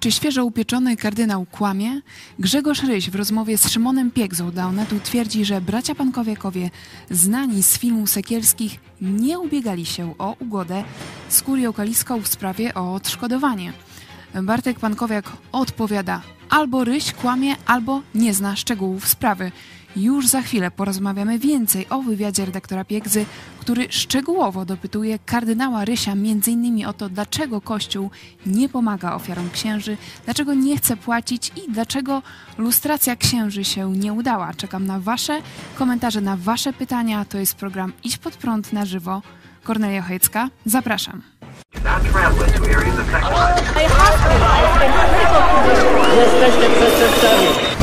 Czy świeżo upieczony kardynał kłamie? Grzegorz Ryś w rozmowie z Szymonem Piegzą dla Onetu twierdzi, że bracia Pankowiakowie, znani z filmów sekielskich, nie ubiegali się o ugodę z kurią kaliską w sprawie o odszkodowanie. Bartek Pankowiak odpowiada, albo Ryś kłamie, albo nie zna szczegółów sprawy. Już za chwilę porozmawiamy więcej o wywiadzie redaktora Piegzy, który szczegółowo dopytuje kardynała Rysia m.in. o to, dlaczego Kościół nie pomaga ofiarom księży, dlaczego nie chce płacić i dlaczego lustracja księży się nie udała. Czekam na Wasze komentarze, na Wasze pytania. To jest program Idź pod prąd na żywo. Kornelia Chojecka, zapraszam. Jesteście przestępcami.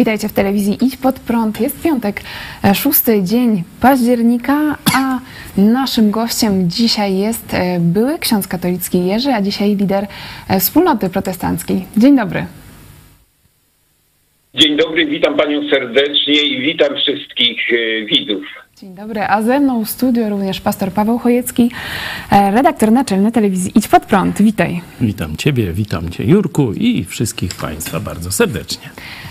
Witajcie w telewizji Idź Pod Prąd. Jest piątek, e, szósty dzień października, a naszym gościem dzisiaj jest e, były ksiądz katolicki Jerzy, a dzisiaj lider e, wspólnoty protestanckiej. Dzień dobry. Dzień dobry, witam panią serdecznie i witam wszystkich widzów. Dzień dobry, a ze mną w studiu również pastor Paweł Chojecki, redaktor naczelny telewizji Idź Pod Prąd. Witaj. Witam Ciebie, witam Cię Jurku i wszystkich Państwa bardzo serdecznie.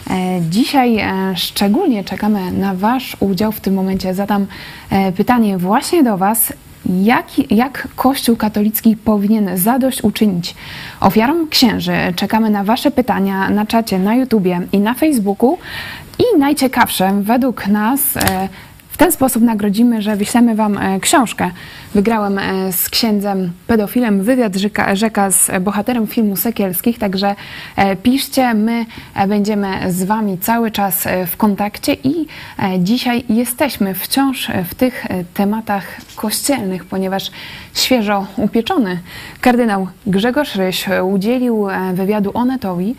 E, dzisiaj e, szczególnie czekamy na Wasz udział w tym momencie. Zadam e, pytanie właśnie do Was. Jak, jak Kościół katolicki powinien zadośćuczynić ofiarom księży? Czekamy na Wasze pytania na czacie, na YouTubie i na Facebooku. I najciekawsze, według nas, ten sposób nagrodzimy, że wyślemy Wam książkę. Wygrałem z księdzem pedofilem wywiad rzeka, rzeka z bohaterem filmu Sekielskich, także piszcie, my będziemy z Wami cały czas w kontakcie i dzisiaj jesteśmy wciąż w tych tematach kościelnych, ponieważ świeżo upieczony kardynał Grzegorz Ryś udzielił wywiadu Onetowi.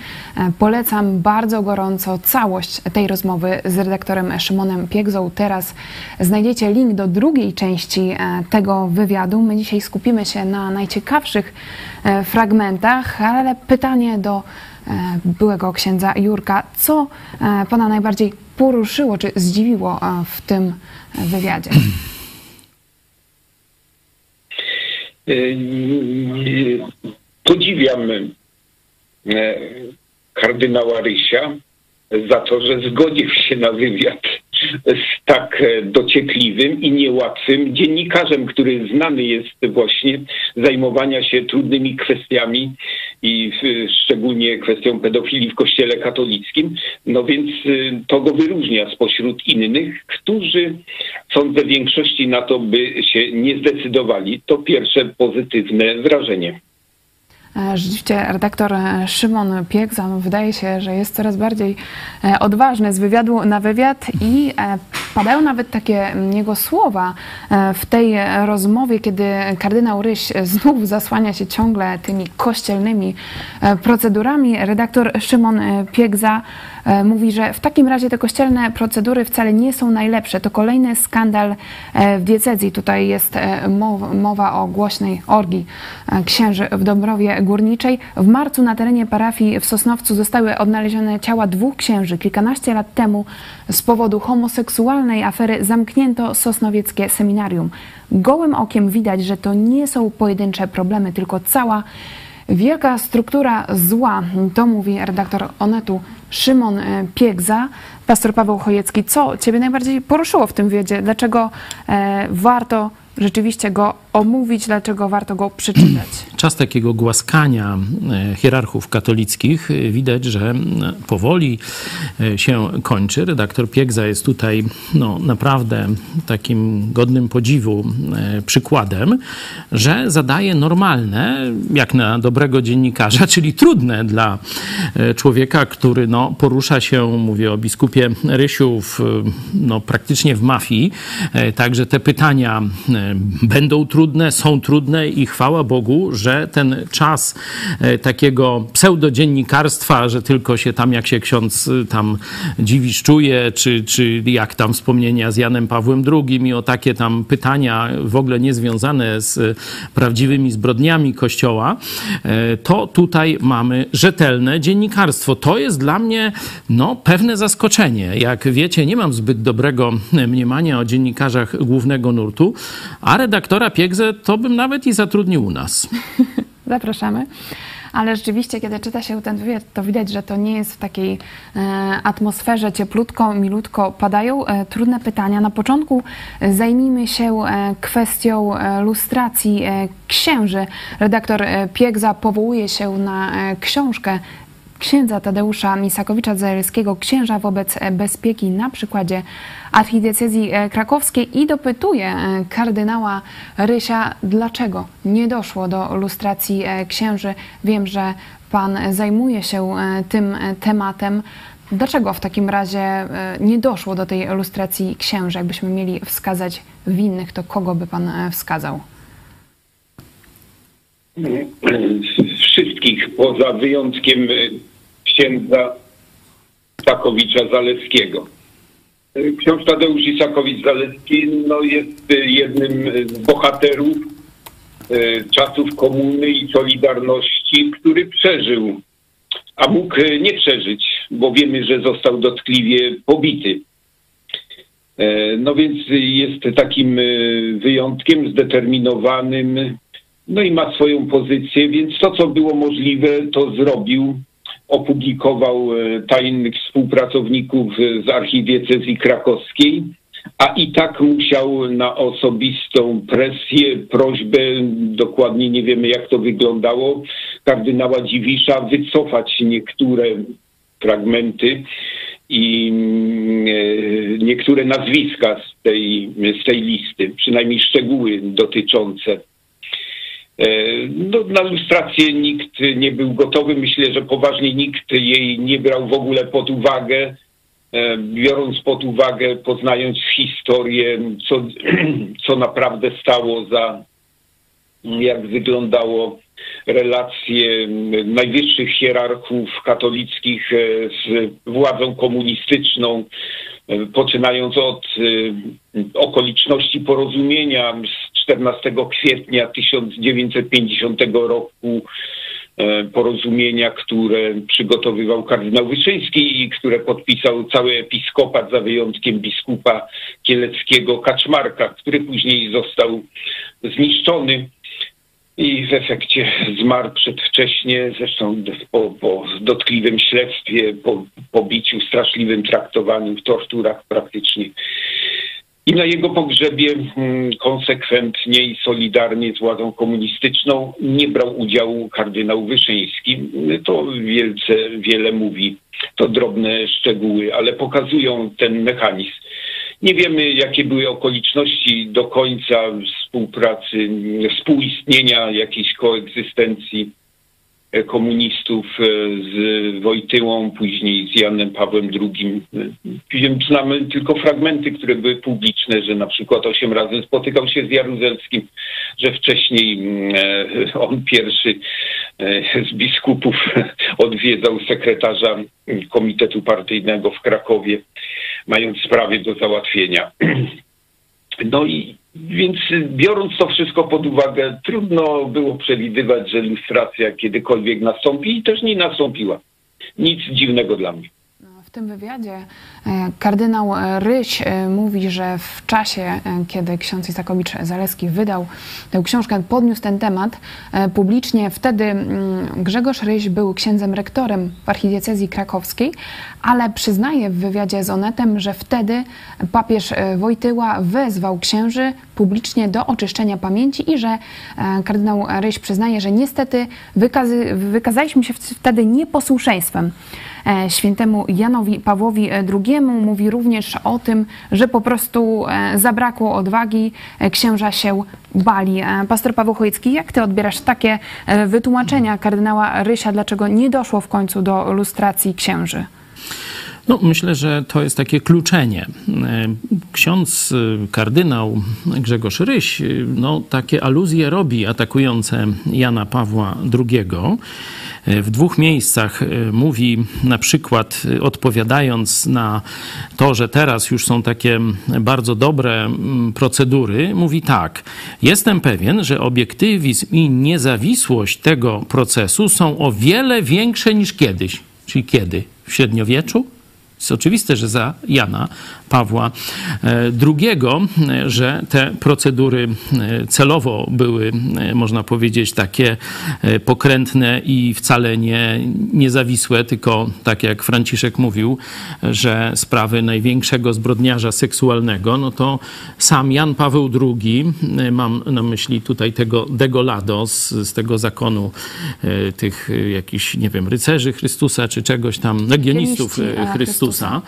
Polecam bardzo gorąco całość tej rozmowy z redaktorem Szymonem Piegzą. Teraz znajdziecie link do drugiej części tego wywiadu. My dzisiaj skupimy się na najciekawszych fragmentach, ale pytanie do byłego księdza Jurka, co pana najbardziej poruszyło czy zdziwiło w tym wywiadzie? Podziwiam kardynała Rysia za to, że zgodził się na wywiad z tak dociekliwym i niełatwym dziennikarzem, który znany jest właśnie zajmowania się trudnymi kwestiami i szczególnie kwestią pedofilii w kościele katolickim. No więc to go wyróżnia spośród innych, którzy sądzę większości na to by się nie zdecydowali. To pierwsze pozytywne wrażenie. Rzeczywiście redaktor Szymon Piegza wydaje się, że jest coraz bardziej odważny z wywiadu na wywiad i padają nawet takie jego słowa w tej rozmowie, kiedy kardynał Ryś znów zasłania się ciągle tymi kościelnymi procedurami. Redaktor Szymon Piegza mówi, że w takim razie te kościelne procedury wcale nie są najlepsze. To kolejny skandal w diecezji. Tutaj jest mowa o głośnej orgii księży w Dąbrowie Górniczej. W marcu na terenie parafii w Sosnowcu zostały odnalezione ciała dwóch księży. Kilkanaście lat temu z powodu homoseksualnej afery zamknięto sosnowieckie seminarium. Gołym okiem widać, że to nie są pojedyncze problemy, tylko cała wielka struktura zła. To mówi redaktor Onetu Szymon Piegza. Pastor Paweł Chojecki, co Ciebie najbardziej poruszyło w tym wiedzie? Dlaczego e, warto rzeczywiście go omówić, dlaczego warto go przeczytać? Czas takiego głaskania hierarchów katolickich widać, że powoli się kończy. Redaktor Piegza jest tutaj no, naprawdę takim godnym podziwu przykładem, że zadaje normalne, jak na dobrego dziennikarza, czyli trudne dla człowieka, który no, porusza się, mówię o biskupie Rysiu, w, no, praktycznie w mafii. Także te pytania będą trudne trudne, są trudne i chwała Bogu, że ten czas e, takiego pseudodziennikarstwa, że tylko się tam, jak się ksiądz y, tam dziwisz czuje, czy, czy jak tam wspomnienia z Janem Pawłem II i o takie tam pytania w ogóle niezwiązane z prawdziwymi zbrodniami Kościoła, e, to tutaj mamy rzetelne dziennikarstwo. To jest dla mnie no, pewne zaskoczenie. Jak wiecie, nie mam zbyt dobrego mniemania o dziennikarzach głównego nurtu, a redaktora Piegzę to bym nawet i zatrudnił u nas. Zapraszamy. Ale rzeczywiście, kiedy czyta się ten wywiad, to widać, że to nie jest w takiej e, atmosferze cieplutko, milutko padają e, trudne pytania. Na początku e, zajmijmy się kwestią lustracji księży. Redaktor Piegza powołuje się na książkę księdza Tadeusza Misakowicza-Zajelskiego, księża wobec e, bezpieki na przykładzie archidiecezji e, krakowskiej i dopytuje e, kardynała Rysia, dlaczego nie doszło do lustracji księży. Wiem, że pan zajmuje się tym tematem. Dlaczego w takim razie nie doszło do tej lustracji księży? Jakbyśmy mieli wskazać winnych, to kogo by pan wskazał? Wszystkich, poza wyjątkiem księdza Isakowicza Zaleskiego. Y, Ksiądz Tadeusz Isakowicz-Zaleski no, jest y, jednym z bohaterów y, czasów komuny i Solidarności, który przeżył, a mógł nie przeżyć, bo wiemy, że został dotkliwie pobity. E, No więc jest takim wyjątkiem, zdeterminowanym, no i ma swoją pozycję, więc to, co było możliwe, to zrobił. Opublikował e, tajnych współpracowników e, z archidiecezji krakowskiej, a i tak musiał na osobistą presję, prośbę, dokładnie nie wiemy jak to wyglądało, kardynała Dziwisza wycofać niektóre fragmenty i mm, e, niektóre nazwiska z tej, z tej listy, przynajmniej szczegóły dotyczące. E, No, na lustrację nikt nie był gotowy. Myślę, że poważnie nikt jej nie brał w ogóle pod uwagę. E, Biorąc pod uwagę, poznając historię, co, co naprawdę stało za, jak wyglądało relacje najwyższych hierarchów katolickich e, z władzą komunistyczną, poczynając od okoliczności porozumienia 14 kwietnia 1950 roku, e, porozumienia, które przygotowywał kardynał Wyszyński i które podpisał cały episkopat za wyjątkiem biskupa kieleckiego Kaczmarka, który później został zniszczony i w efekcie zmarł przedwcześnie, zresztą po, po dotkliwym śledztwie, po pobiciu, straszliwym traktowaniu, torturach praktycznie. I na jego pogrzebie mm, konsekwentnie i solidarnie z władzą komunistyczną nie brał udziału kardynał Wyszyński. To wielce wiele mówi, to drobne szczegóły, ale pokazują ten mechanizm. Nie wiemy, jakie były okoliczności do końca współpracy, współistnienia jakiejś koegzystencji komunistów e, z Wojtyłą, później z Janem Pawłem II. Wiem, znamy tylko fragmenty, które były publiczne, że na przykład osiem razy spotykał się z Jaruzelskim, że wcześniej mm, e, on pierwszy e, z biskupów odwiedzał sekretarza Komitetu Partyjnego w Krakowie, mając sprawy do załatwienia. No i więc biorąc to wszystko pod uwagę, trudno było przewidywać, że lustracja kiedykolwiek nastąpi i też nie nastąpiła. Nic dziwnego dla mnie. W tym wywiadzie e, kardynał e, Ryś e, mówi, że w czasie, kiedy ksiądz Isakowicz-Zaleski wydał tę książkę, podniósł ten temat publicznie. Wtedy mm, Grzegorz Ryś był księdzem rektorem w archidiecezji krakowskiej, ale przyznaje w wywiadzie z Onetem, że wtedy papież Wojtyła wezwał księży publicznie do oczyszczenia pamięci i że kardynał Ryś przyznaje, że niestety wykazy, wykazaliśmy się wtedy nieposłuszeństwem świętemu Janowi Pawłowi II. Mówi również o tym, że po prostu e, zabrakło odwagi, e, księża się bali. E, Pastor Paweł Chojecki, jak ty odbierasz takie e, wytłumaczenia kardynała Rysia, dlaczego nie doszło w końcu do lustracji księży? No, myślę, że to jest takie kluczenie. Ksiądz kardynał Grzegorz Ryś no, takie aluzje robi atakujące Jana Pawła II. W dwóch miejscach mówi na przykład, odpowiadając na to, że teraz już są takie bardzo dobre procedury, mówi tak: Jestem pewien, że obiektywizm i niezawisłość tego procesu są o wiele większe niż kiedyś. Czyli kiedy? W średniowieczu? Jest oczywiste, że za Jana Pawła II, e, że te procedury e, celowo były, e, można powiedzieć, takie pokrętne i wcale nie niezawisłe, tylko tak jak Franciszek mówił, że sprawy największego zbrodniarza seksualnego, no to sam Jan Paweł II, mam na myśli tutaj tego Degolado z, z tego zakonu tych jakichś, nie wiem, rycerzy Chrystusa, czy czegoś tam, legionistów Chrystusa, Chrystusa,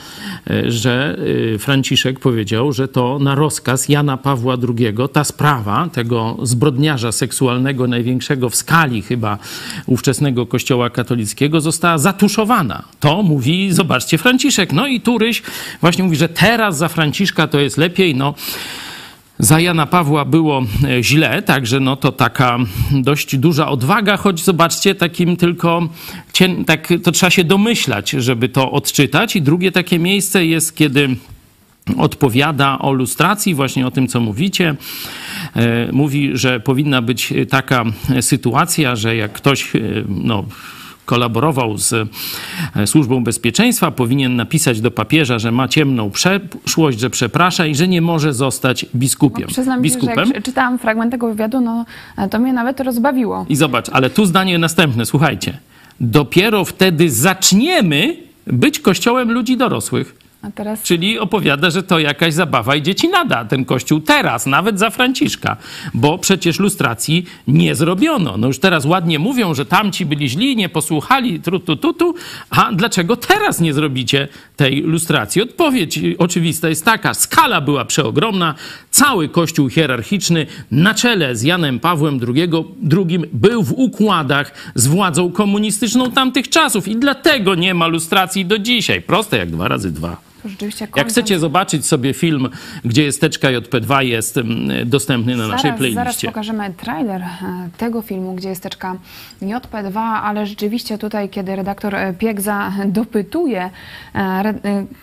że Franciszek powiedział, że to na rozkaz Jana Pawła II ta sprawa tego zbrodniarza seksualnego, największego w skali chyba ówczesnego kościoła katolickiego, została zatuszowana. To mówi, zobaczcie, Franciszek. No i Turyś właśnie mówi, że teraz za Franciszka to jest lepiej. No, za Jana Pawła było e, źle, także no to taka dość duża odwaga, choć zobaczcie, takim tylko, tak, to trzeba się domyślać, żeby to odczytać. I drugie takie miejsce jest, kiedy odpowiada o lustracji, właśnie o tym, co mówicie. E, mówi, że powinna być taka sytuacja, że jak ktoś e, no, kolaborował z e, Służbą Bezpieczeństwa, powinien napisać do papieża, że ma ciemną przeszłość, że przeprasza i że nie może zostać biskupiem. No, przyznam biskupem. Ci, że jak czytałam fragment tego wywiadu, no to mnie nawet rozbawiło. I zobacz, ale tu zdanie następne, słuchajcie. Dopiero wtedy zaczniemy być kościołem ludzi dorosłych. Teraz... Czyli opowiada, że to jakaś zabawa i dzieci nada ten kościół teraz, nawet za Franciszka, bo przecież lustracji nie zrobiono. No już teraz ładnie mówią, że tamci byli źli, nie posłuchali, trutu, tutu, a dlaczego teraz nie zrobicie tej lustracji? Odpowiedź oczywista jest taka, skala była przeogromna, cały kościół hierarchiczny na czele z Janem Pawłem II, II był w układach z władzą komunistyczną tamtych czasów i dlatego nie ma lustracji do dzisiaj. Proste jak dwa razy dwa. Jak chcecie zobaczyć sobie film, gdzie jest teczka JP2, jest dostępny na zaraz, naszej playliście. Zaraz pokażemy trailer e, tego filmu, gdzie jest teczka JP2, ale rzeczywiście tutaj, kiedy redaktor e, Piegza dopytuje e,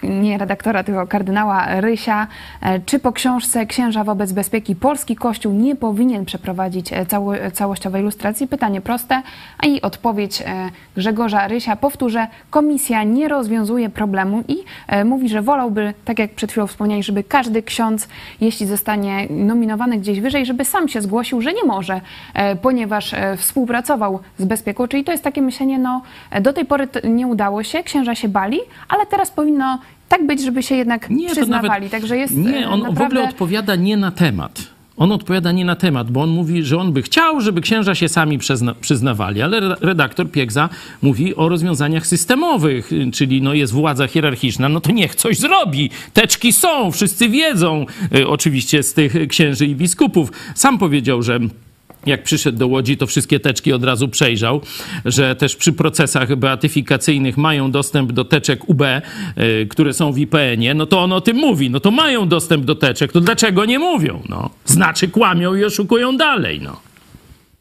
nie redaktora, tylko kardynała Rysia, czy po książce Księża wobec bezpieki polski Kościół nie powinien przeprowadzić cało, całościowej ilustracji? Pytanie proste, a i odpowiedź Grzegorza Rysia. Powtórzę, komisja nie rozwiązuje problemu i mówi, że wolałby, tak jak przed chwilą wspomniałeś, żeby każdy ksiądz, jeśli zostanie nominowany gdzieś wyżej, żeby sam się zgłosił, że nie może, e, ponieważ e, współpracował z bezpieką. Czyli to jest takie myślenie, no do tej pory nie udało się, księża się bali, ale teraz powinno tak być, żeby się jednak nie, przyznawali. Nawet, Także jest nie, on naprawdę... w ogóle odpowiada nie na temat. On odpowiada nie na temat, bo on mówi, że on by chciał, żeby księża się sami przyzna przyznawali, ale redaktor Piegza mówi o rozwiązaniach systemowych, czyli no jest władza hierarchiczna, no to niech coś zrobi. Teczki są, wszyscy wiedzą, y, oczywiście z tych księży i biskupów. Sam powiedział, że jak przyszedł do Łodzi, to wszystkie teczki od razu przejrzał, że też przy procesach beatyfikacyjnych mają dostęp do teczek UB, y, które są w IPN-ie, no to on o tym mówi. No to mają dostęp do teczek, to dlaczego nie mówią? No, znaczy kłamią i oszukują dalej, no.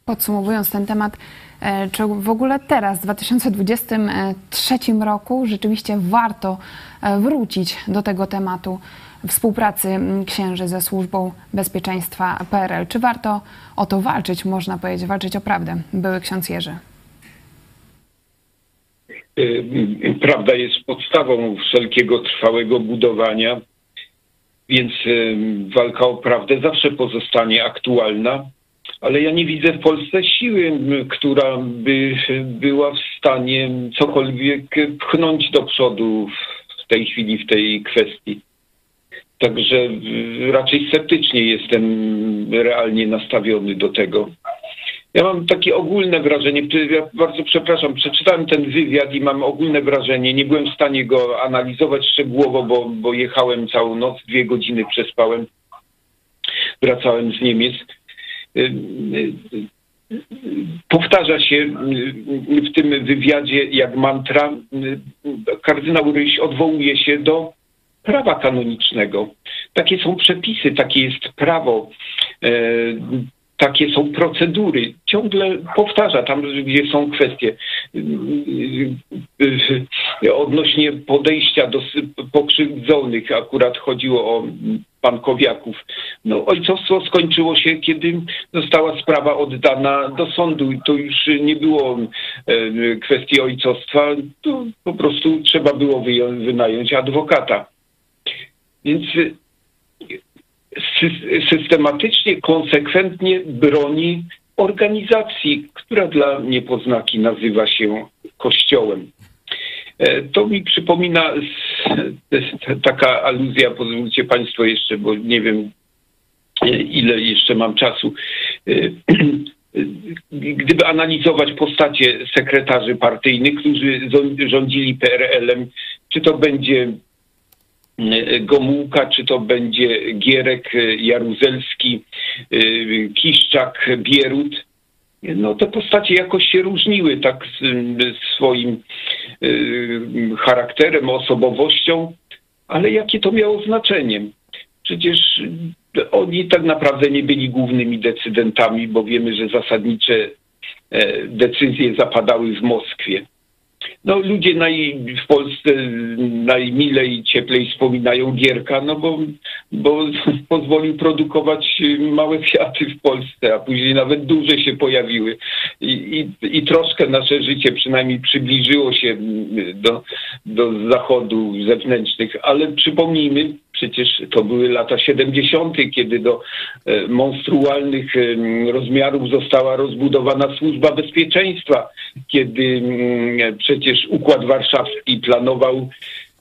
Podsumowując ten temat, e, czy w ogóle teraz, w 2023 roku, rzeczywiście warto e, wrócić do tego tematu? Współpracy księży ze Służbą Bezpieczeństwa PRL. Czy warto o to walczyć, można powiedzieć, walczyć o prawdę? Były ksiądz Jerzy. Y, prawda jest podstawą wszelkiego trwałego budowania, więc y, walka o prawdę zawsze pozostanie aktualna, ale ja nie widzę w Polsce siły, która by była w stanie cokolwiek pchnąć do przodu w tej chwili, w tej kwestii. Także raczej sceptycznie jestem realnie nastawiony do tego. Ja mam takie ogólne wrażenie, ja bardzo przepraszam, przeczytałem ten wywiad i mam ogólne wrażenie, nie byłem w stanie go analizować szczegółowo, bo, bo jechałem całą noc, dwie godziny przespałem, wracałem z Niemiec. Y, y, powtarza się w tym wywiadzie jak mantra. Kardynał Ryś odwołuje się do prawa kanonicznego. Takie są przepisy, takie jest prawo, e, takie są procedury. Ciągle powtarza tam, gdzie są kwestie e, e, odnośnie podejścia do pokrzywdzonych. Akurat chodziło o pankowiaków. No, ojcostwo skończyło się, kiedy została sprawa oddana do sądu. To już nie było kwestii ojcostwa, to po prostu trzeba było wynająć adwokata. Więc y, systematycznie, konsekwentnie broni organizacji, która dla niepoznaki nazywa się Kościołem. E, to mi przypomina taka aluzja, pozwólcie Państwo jeszcze, bo nie wiem e, ile jeszcze mam czasu. E, gdyby analizować postacie sekretarzy partyjnych, którzy rządzili PRL-em, czy to będzie Gomułka, czy to będzie Gierek, Jaruzelski, y, Kiszczak, Bierut. No te postacie jakoś się różniły tak swoim y, charakterem, osobowością, ale jakie to miało znaczenie? Przecież oni tak naprawdę nie byli głównymi decydentami, bo wiemy, że zasadnicze e, decyzje zapadały w Moskwie. No, ludzie naj, w Polsce najmilej, cieplej wspominają Gierka, no bo, bo pozwolił produkować małe kwiaty w Polsce, a później nawet duże się pojawiły. I, i, i troszkę nasze życie przynajmniej przybliżyło się do, do zachodu zewnętrznych, ale przypomnijmy, Przecież to były lata 70., kiedy do e, monstrualnych e, rozmiarów została rozbudowana służba bezpieczeństwa, kiedy mm, przecież Układ Warszawski planował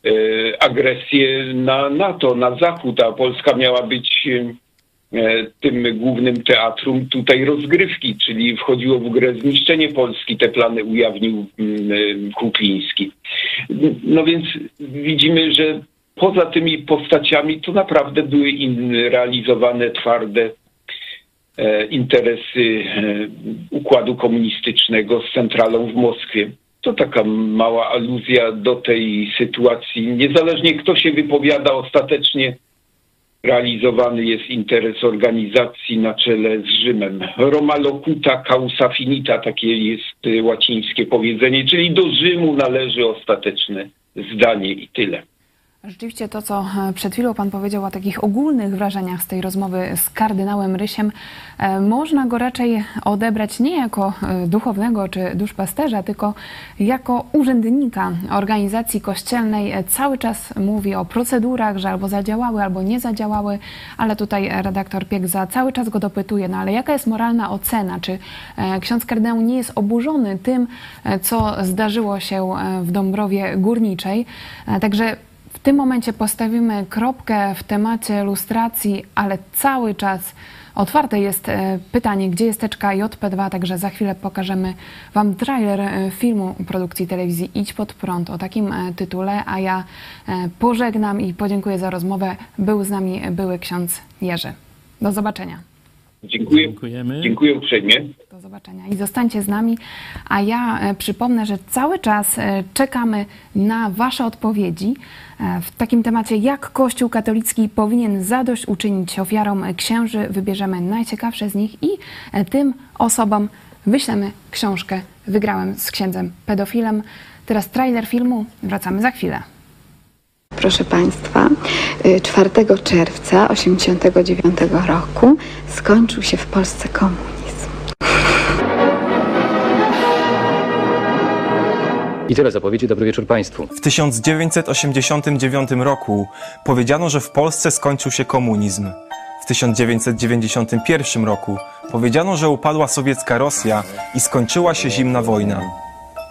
e, agresję na NATO, na Zachód, a Polska miała być tym głównym teatrum tutaj rozgrywki, czyli wchodziło w grę zniszczenie Polski. Te plany ujawnił mm, Kukliński. No więc widzimy, że poza tymi postaciami to naprawdę były realizowane twarde e, interesy e, układu komunistycznego z centralą w Moskwie. To taka mała aluzja do tej sytuacji. Niezależnie kto się wypowiada, ostatecznie realizowany jest interes organizacji na czele z Rzymem. Roma locuta causa finita, takie jest łacińskie powiedzenie, czyli do Rzymu należy ostateczne zdanie i tyle. Rzeczywiście to, co e, przed chwilą Pan powiedział o takich ogólnych wrażeniach z tej rozmowy z kardynałem Rysiem, e, można go raczej odebrać nie jako e, duchownego czy duszpasterza, tylko jako urzędnika organizacji kościelnej. Cały czas mówi o procedurach, że albo zadziałały, albo nie zadziałały, ale tutaj redaktor Piegza cały czas go dopytuje, no ale jaka jest moralna ocena? Czy ksiądz kardynał nie jest oburzony tym, co zdarzyło się w Dąbrowie Górniczej? Także tym momencie postawimy kropkę w temacie lustracji, ale cały czas otwarte jest e, pytanie, gdzie jest teczka JP2, także za chwilę pokażemy Wam trailer e, filmu produkcji telewizji Idź pod prąd o takim e, tytule, a ja pożegnam i podziękuję za rozmowę. Był z nami były ksiądz Jerzy. Do zobaczenia. Dziękuję. Dziękujemy. Dziękuję uprzejmie. Do zobaczenia i zostańcie z nami. A ja e, przypomnę, że cały czas e, czekamy na Wasze odpowiedzi e, w takim temacie, jak Kościół katolicki powinien zadośćuczynić ofiarom księży. Wybierzemy najciekawsze z nich i tym osobom wyślemy książkę Wygrałem z księdzem pedofilem. Teraz trailer filmu. Wracamy za chwilę. Proszę Państwa, 4 y, czerwca 1989 roku skończył się w Polsce komunizm. I tyle zapowiedzi. Dobry wieczór Państwu. W 1989 roku powiedziano, że w Polsce skończył się komunizm. W 1991 roku powiedziano, że upadła sowiecka Rosja i skończyła się zimna wojna.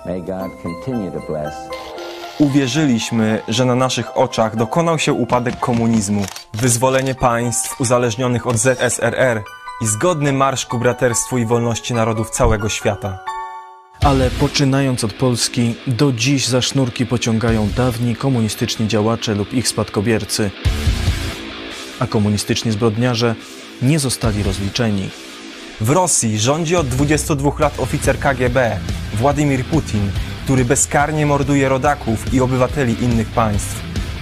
May God continue to bless Uwierzyliśmy, że na naszych oczach dokonał się upadek komunizmu, wyzwolenie państw uzależnionych od ZSRR i zgodny marsz ku braterstwu i wolności narodów całego świata. Ale poczynając od Polski, do dziś za sznurki pociągają dawni komunistyczni działacze lub ich spadkobiercy, a komunistyczni zbrodniarze nie zostali rozliczeni. W Rosji rządzi od 22 lat oficer KGB Władimir Putin, który bezkarnie morduje rodaków i obywateli innych państw.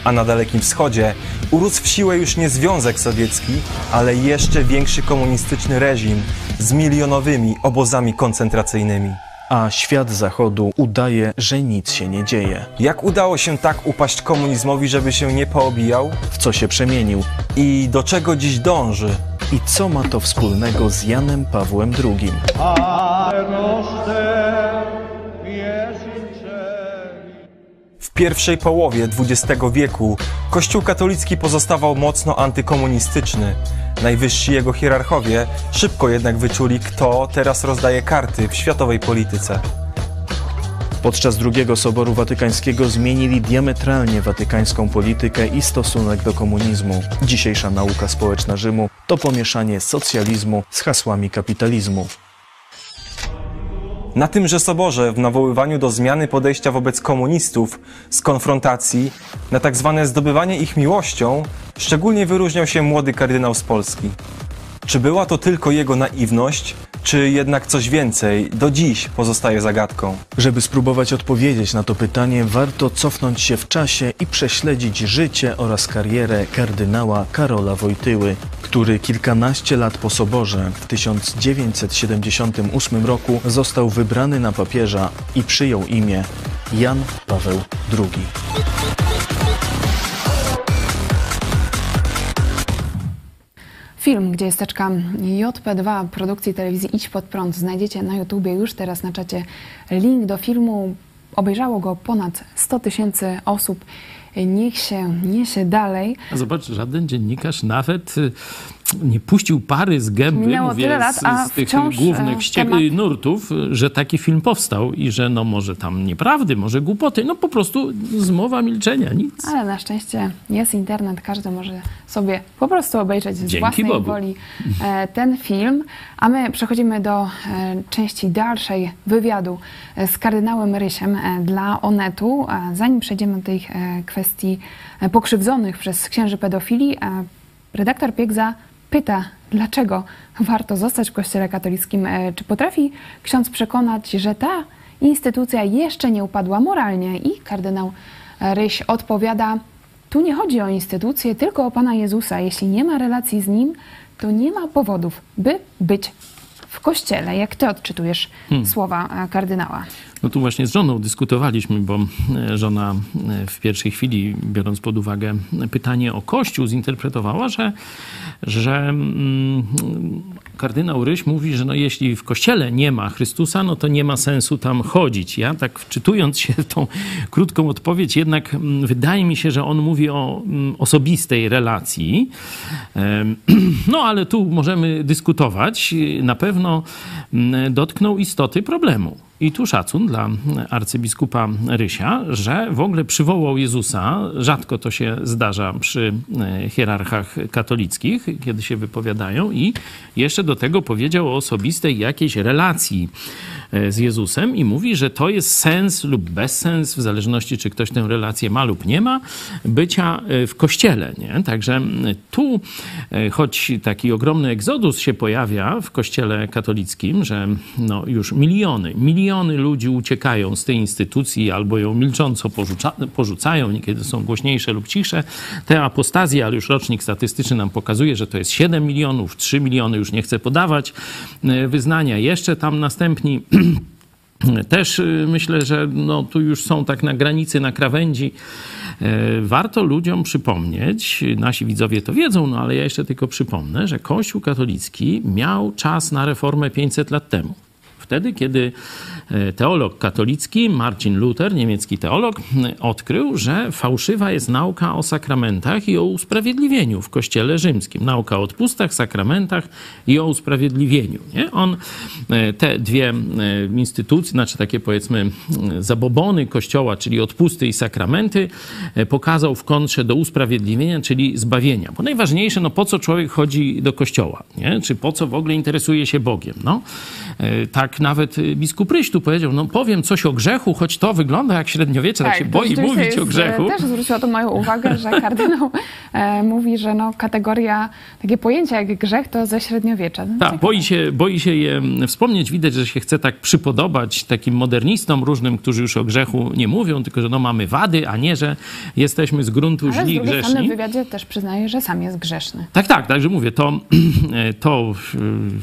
A na Dalekim Wschodzie urósł w siłę już nie Związek Sowiecki, ale jeszcze większy komunistyczny reżim z milionowymi obozami koncentracyjnymi. A świat zachodu udaje, że nic się nie dzieje. Jak udało się tak upaść komunizmowi, żeby się nie poobijał? W co się przemienił I do czego dziś dąży? i co ma to wspólnego z Janem Pawłem II? W pierwszej połowie XX wieku Kościół katolicki pozostawał mocno antykomunistyczny. Najwyżsi jego hierarchowie szybko jednak wyczuli, kto teraz rozdaje karty w światowej polityce. Podczas II Soboru Watykańskiego zmienili diametralnie watykańską politykę i stosunek do komunizmu. Dzisiejsza nauka społeczna Rzymu to pomieszanie socjalizmu z hasłami kapitalizmu. Na tymże soborze, w nawoływaniu do zmiany podejścia wobec komunistów, z konfrontacji, na tak zwane zdobywanie ich miłością, szczególnie wyróżniał się młody kardynał z Polski. Czy była to tylko jego naiwność, czy jednak coś więcej, do dziś pozostaje zagadką. Żeby spróbować odpowiedzieć na to pytanie, warto cofnąć się w czasie i prześledzić życie oraz karierę kardynała Karola Wojtyły, który kilkanaście lat po soborze w 1978 roku został wybrany na papieża i przyjął imię Jan Paweł II. Film, gdzie jest teczka JP2 produkcji telewizji Idź Pod Prąd znajdziecie na YouTubie już teraz na czacie link do filmu. Obejrzało go ponad 100 tysięcy osób. Niech się niesie dalej. A zobacz, żaden dziennikarz nawet y, nie puścił pary z gęby, Minęło mówię, tyle lat, z, z tych głównych e, temat- nurtów, że taki film powstał i że no może tam nieprawdy, może głupoty, no po prostu zmowa milczenia, nic. Ale na szczęście jest internet, każdy może sobie po prostu obejrzeć z Dzięki własnej Bogu. woli e, ten film. A my przechodzimy do e, części dalszej wywiadu z kardynałem Rysiem dla Onetu. Zanim przejdziemy do e, kwestii pokrzywdzonych przez księży pedofili, redaktor Piegza pyta, dlaczego warto zostać w Kościele katolickim. E, Czy potrafi ksiądz przekonać, że ta instytucja jeszcze nie upadła moralnie? I kardynał Ryś odpowiada, tu nie chodzi o instytucję, tylko o Pana Jezusa. Jeśli nie ma relacji z Nim, to nie ma powodów, by być w Kościele. Jak Ty odczytujesz słowa e, kardynała? No tu właśnie z żoną dyskutowaliśmy, bo e, żona e, w pierwszej chwili, biorąc pod uwagę pytanie o Kościół, zinterpretowała, że, że mm, kardynał Ryś mówi, że no jeśli w Kościele nie ma Chrystusa, no to nie ma sensu tam chodzić. Ja tak wczytując się w tą krótką odpowiedź, jednak mm, wydaje mi się, że on mówi o mm, osobistej relacji. No ale tu możemy dyskutować. Na pewno mm, dotknął istoty problemu. I tu szacun dla arcybiskupa Rysia, że w ogóle przywołał Jezusa. Rzadko to się zdarza przy e, hierarchach katolickich, kiedy się wypowiadają, i jeszcze do tego powiedział o osobistej jakiejś relacji z Jezusem i mówi, że to jest sens lub bezsens, w zależności czy ktoś tę relację ma lub nie ma, bycia e, w kościele. Nie? Także tu, e, choć taki ogromny egzodus się pojawia w kościele katolickim, że no już miliony, miliony ludzi uciekają z tej instytucji albo ją milcząco porzuca, porzucają, niekiedy są głośniejsze lub cichsze. Te apostazje, ale już rocznik statystyczny nam pokazuje, że to jest 7 milionów, 3 miliony, już nie chcę podawać e, wyznania. Jeszcze tam następni też y, myślę, że no, tu już są tak na granicy, na krawędzi. E, Warto ludziom przypomnieć, nasi widzowie to wiedzą, no ale ja jeszcze tylko przypomnę, że Kościół katolicki miał czas na reformę 500 lat temu. Wtedy, kiedy e, teolog katolicki Marcin Luther, niemiecki teolog, m, odkrył, że fałszywa jest nauka o sakramentach i o usprawiedliwieniu w Kościele rzymskim. Nauka o odpustach, sakramentach i o usprawiedliwieniu. Nie? On e, te dwie e, instytucje, znaczy takie powiedzmy zabobony Kościoła, czyli odpusty i sakramenty, e, pokazał w kontrze do usprawiedliwienia, czyli zbawienia. Bo najważniejsze, no po co człowiek chodzi do Kościoła? Nie? Czy po co w ogóle interesuje się Bogiem? No, e, tak jak nawet y, biskup Ryś tu powiedział, no powiem coś o grzechu, choć to wygląda jak średniowiecze, tak, się to boi mówić o jest, grzechu. e, Też zwróciło to moją uwagę, że kardynał e, mówi, że no, kategoria, takie pojęcia jak grzech to ze średniowiecza. No, Tak, boi się, boi się je wspomnieć. Widać, że się chce tak przypodobać takim modernistom różnym, którzy już o grzechu nie mówią, tylko że no mamy wady, a nie, że jesteśmy z gruntu Ale z źli i drugiej strony w grzeszni. wywiadzie też przyznaje, że sam jest grzeszny. Tak, tak, także mówię, to, to,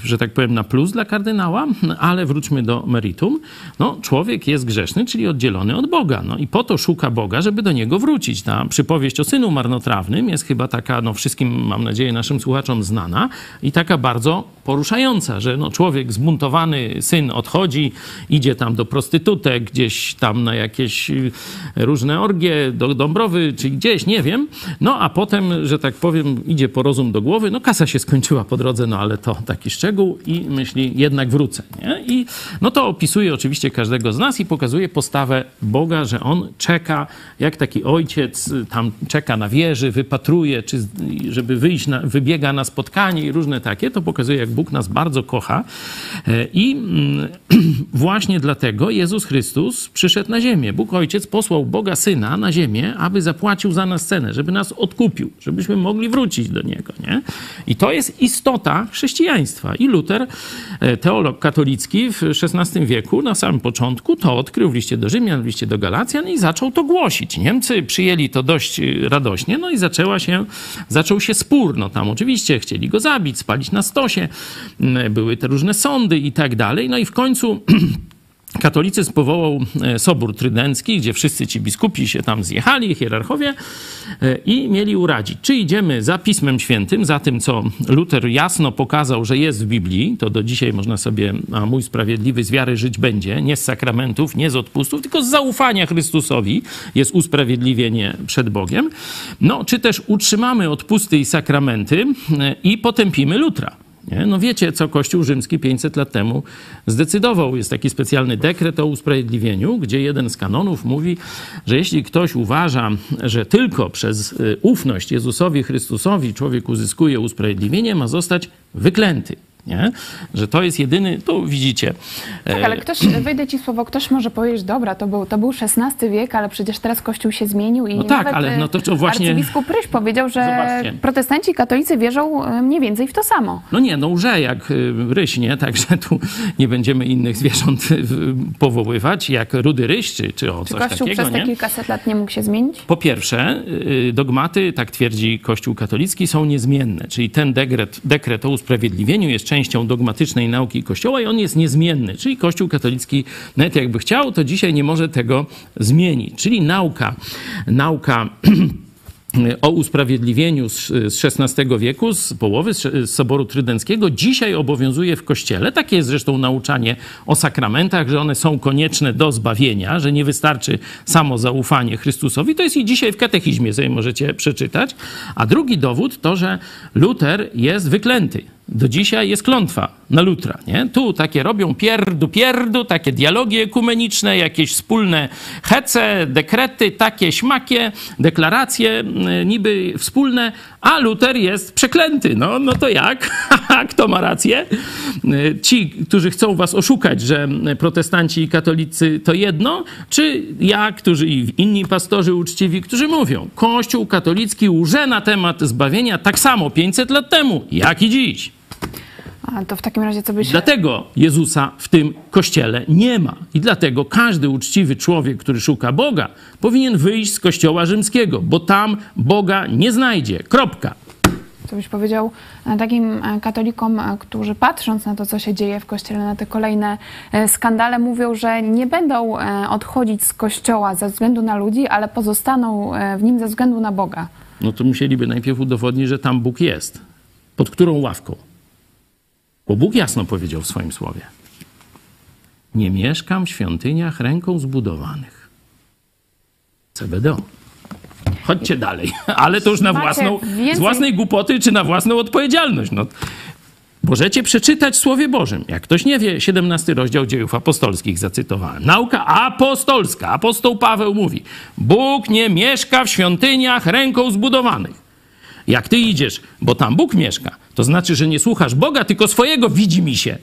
że tak powiem, na plus dla kardynała, ale wróćmy do meritum. No, człowiek jest grzeszny, czyli oddzielony od Boga. No i po to szuka Boga, żeby do niego wrócić. Ta przypowieść o synu marnotrawnym jest chyba taka, no wszystkim, mam nadzieję, naszym słuchaczom znana i taka bardzo poruszająca, że no, człowiek zbuntowany, syn odchodzi, idzie tam do prostytutek, gdzieś tam na jakieś y, różne orgie, do Dąbrowy, czy gdzieś, nie wiem. No a potem, że tak powiem, idzie po rozum do głowy, no kasa się skończyła po drodze, no ale to taki szczegół i myśli, jednak wrócę. Nie? I no to opisuje oczywiście każdego z nas i pokazuje postawę Boga, że On czeka, jak taki ojciec y, tam czeka na wieży, wypatruje, czy żeby wyjść, na, wybiega na spotkanie i różne takie, to pokazuje, jak Bóg nas bardzo kocha. E, I mm, właśnie dlatego Jezus Chrystus przyszedł na ziemię. Bóg Ojciec posłał Boga Syna na ziemię, aby zapłacił za nas cenę, żeby nas odkupił, żebyśmy mogli wrócić do Niego. Nie? I to jest istota chrześcijaństwa. I Luter, e, teolog katolicki w XVI wieku, na samym początku, to odkrył w liście do Rzymian, w liście do Galacjan i zaczął to głosić. Niemcy przyjęli to dość e, radośnie, no i zaczęła się, zaczął się spór. No tam oczywiście chcieli go zabić, spalić na stosie, m, były te różne sądy i tak dalej. No i w końcu Katolicyzm powołał e, Sobór Trydencki, gdzie wszyscy ci biskupi się tam zjechali, hierarchowie, e, i mieli uradzić. Czy idziemy za Pismem Świętym, za tym, co Luter jasno pokazał, że jest w Biblii, to do dzisiaj można sobie, a mój sprawiedliwy z wiary żyć będzie, nie z sakramentów, nie z odpustów, tylko z zaufania Chrystusowi jest usprawiedliwienie przed Bogiem. No, czy też utrzymamy odpusty i sakramenty e, i potępimy Lutra. Nie? No wiecie, co Kościół rzymski 500 lat temu zdecydował. Jest taki specjalny dekret o usprawiedliwieniu, gdzie jeden z kanonów mówi, że jeśli ktoś uważa, że tylko przez y, ufność Jezusowi Chrystusowi człowiek uzyskuje usprawiedliwienie, ma zostać wyklęty. Nie? Że to jest jedyny, tu widzicie. Tak, e, ale ktoś, wejdę ci słowo, ktoś może powiedzieć, dobra, to był, to był XVI wiek, ale przecież teraz Kościół się zmienił i No tak, ale e, no to co właśnie- arcybiskup Ryś powiedział, że Zobaczcie. protestanci i katolicy wierzą e, mniej więcej w to samo. No nie, no łże jak ryś, nie? Także tu nie będziemy innych zwierząt powoływać, jak rudy ryś, czy, czy o Czy coś Kościół takiego, przez te kilkaset lat nie mógł się zmienić? Po pierwsze, dogmaty, tak twierdzi Kościół katolicki, są niezmienne. Czyli ten dekret, dekret o usprawiedliwieniu jest częścią dogmatycznej nauki Kościoła i on jest niezmienny. Czyli Kościół katolicki, nawet jakby chciał, to dzisiaj nie może tego zmienić. Czyli nauka, nauka o usprawiedliwieniu z, XVI wieku, z połowy z Soboru Trydenckiego, dzisiaj obowiązuje w Kościele. Takie jest zresztą nauczanie o sakramentach, że one są konieczne do zbawienia, że nie wystarczy samo zaufanie Chrystusowi. To jest i dzisiaj w katechizmie, sobie możecie przeczytać. A drugi dowód to, że Luter jest wyklęty. Do dzisiaj jest klątwa na Lutra. Nie? Tu takie robią pierdu, pierdu, takie dialogi ekumeniczne, jakieś wspólne hece, dekrety, takie śmakie, deklaracje y, niby wspólne, a Luter jest przeklęty. No, no to jak? Kto ma rację? Y, Ci, którzy chcą was oszukać, że protestanci i katolicy to jedno, czy ja, którzy i inni pastorzy uczciwi, którzy mówią, Kościół katolicki łże na temat zbawienia tak samo 500 lat temu, jak i dziś. A to w takim razie co byś... Dlatego Jezusa w tym kościele nie ma. I dlatego każdy uczciwy człowiek, który szuka Boga, powinien wyjść z kościoła rzymskiego, bo tam Boga nie znajdzie. Kropka. Co byś powiedział e, takim e, katolikom, e, którzy patrząc na to, co się dzieje w kościele, na te kolejne skandale, mówią, że nie będą odchodzić z kościoła ze względu na ludzi, ale pozostaną w nim ze względu na Boga. No to musieliby najpierw udowodnić, że tam Bóg jest. Pod którą ławką? Bo Bóg jasno powiedział w swoim słowie. Nie mieszkam w świątyniach ręką zbudowanych. CBD. Chodźcie dalej. Ale to już na własną, z własnej głupoty czy na własną odpowiedzialność. No, Możecie przeczytać w Słowie Bożym. Jak ktoś nie wie, 17 rozdział dziejów apostolskich zacytowałem. Nauka apostolska. Apostoł Paweł mówi: Bóg nie mieszka w świątyniach ręką zbudowanych. Jak ty idziesz, bo tam Bóg mieszka, to znaczy, że nie słuchasz Boga, tylko swojego widzi mi się.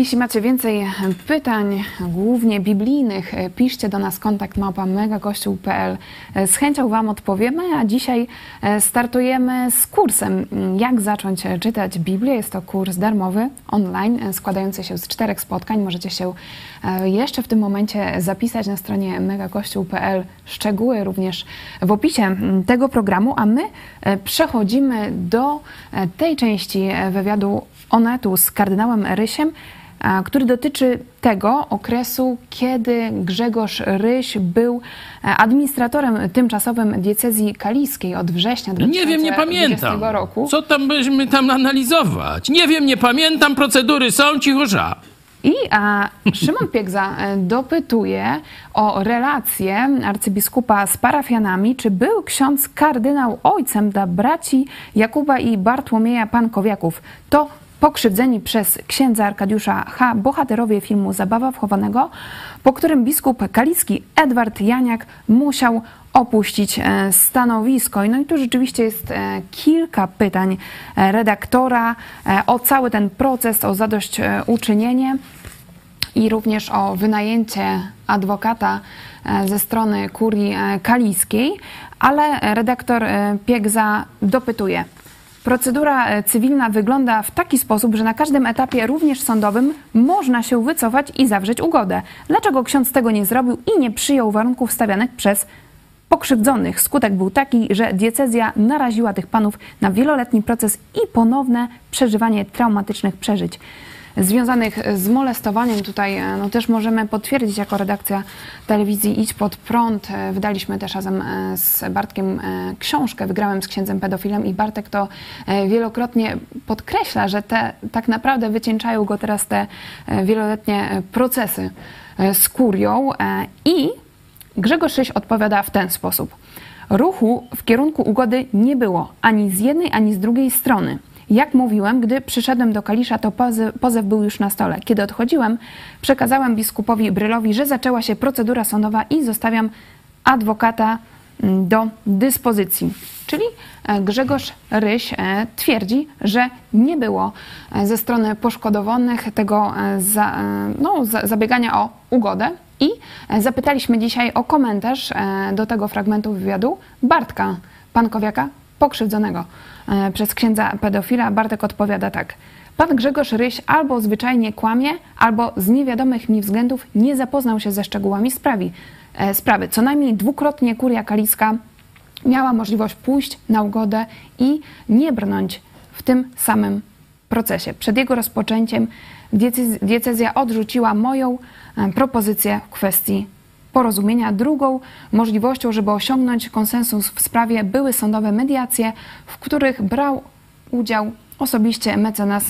Jeśli macie więcej pytań, głównie biblijnych, piszcie do nas kontakt małpa megakościół.pl. Z chęcią Wam odpowiemy, a dzisiaj e, startujemy z kursem Jak zacząć czytać Biblię. Jest to kurs darmowy, online, e, składający się z czterech spotkań. Możecie się e, jeszcze w tym momencie zapisać na stronie megakościół.pl. Szczegóły również w opisie tego programu, a my przechodzimy do tej części wywiadu Onetu z kardynałem Rysiem, który dotyczy tego okresu, kiedy Grzegorz Ryś był e, administratorem tymczasowym diecezji kaliskiej od września 2020 Nie wiem, nie pamiętam. roku. Co tam byśmy tam analizować? Nie wiem, nie pamiętam, procedury są, cichosza. I a, Szymon Piegza e, dopytuje o relację arcybiskupa z parafianami. Czy był ksiądz kardynał ojcem dla braci Jakuba i Bartłomieja Pankowiaków? To pokrzywdzeni przez księdza Arkadiusza H. bohaterowie filmu Zabawa wchowanego, po którym biskup kalicki Edward Janiak musiał opuścić e, stanowisko. No i tu rzeczywiście jest e, kilka pytań e, redaktora o cały ten proces, o zadośćuczynienie i również o wynajęcie adwokata ze strony kurii kaliskiej, ale redaktor Piegza dopytuje – Procedura e, cywilna wygląda w taki sposób, że na każdym etapie, również sądowym, można się wycofać i zawrzeć ugodę. Dlaczego ksiądz tego nie zrobił i nie przyjął warunków stawianych przez pokrzywdzonych? Skutek był taki, że diecezja naraziła tych panów na wieloletni proces i ponowne przeżywanie traumatycznych przeżyć związanych z molestowaniem. Tutaj e, no, też możemy potwierdzić jako redakcja telewizji Idź Pod Prąd. E, wydaliśmy też razem e, z Bartkiem książkę Wygrałem z księdzem pedofilem i Bartek to wielokrotnie podkreśla, że te tak naprawdę wycieńczają go teraz te wieloletnie procesy z kurią i Grzegorz Szyś odpowiada w ten sposób. Ruchu w kierunku ugody nie było ani z jednej, ani z drugiej strony. Jak mówiłem, gdy przyszedłem do Kalisza, to pozew, był już na stole. Kiedy odchodziłem, przekazałem biskupowi Brylowi, że zaczęła się procedura sądowa i zostawiam adwokata mm, do dyspozycji. Czyli e, Grzegorz Ryś e, twierdzi, że nie było e, ze strony poszkodowanych tego za, no, zabiegania o ugodę. I zapytaliśmy dzisiaj o komentarz do tego fragmentu wywiadu Bartka Pankowiaka, pokrzywdzonego e, przez księdza pedofila, Bartek odpowiada tak. Pan Grzegorz Ryś albo zwyczajnie kłamie, albo z niewiadomych mi względów nie zapoznał się ze szczegółami sprawy. sprawy. Co najmniej dwukrotnie kuria kaliska miała możliwość pójść na ugodę i nie brnąć w tym samym procesie. Przed jego rozpoczęciem diecezja odrzuciła moją e, propozycję w kwestii porozumienia. Drugą możliwością, żeby osiągnąć konsensus w sprawie, były sądowe mediacje, w których brał udział osobiście mecenas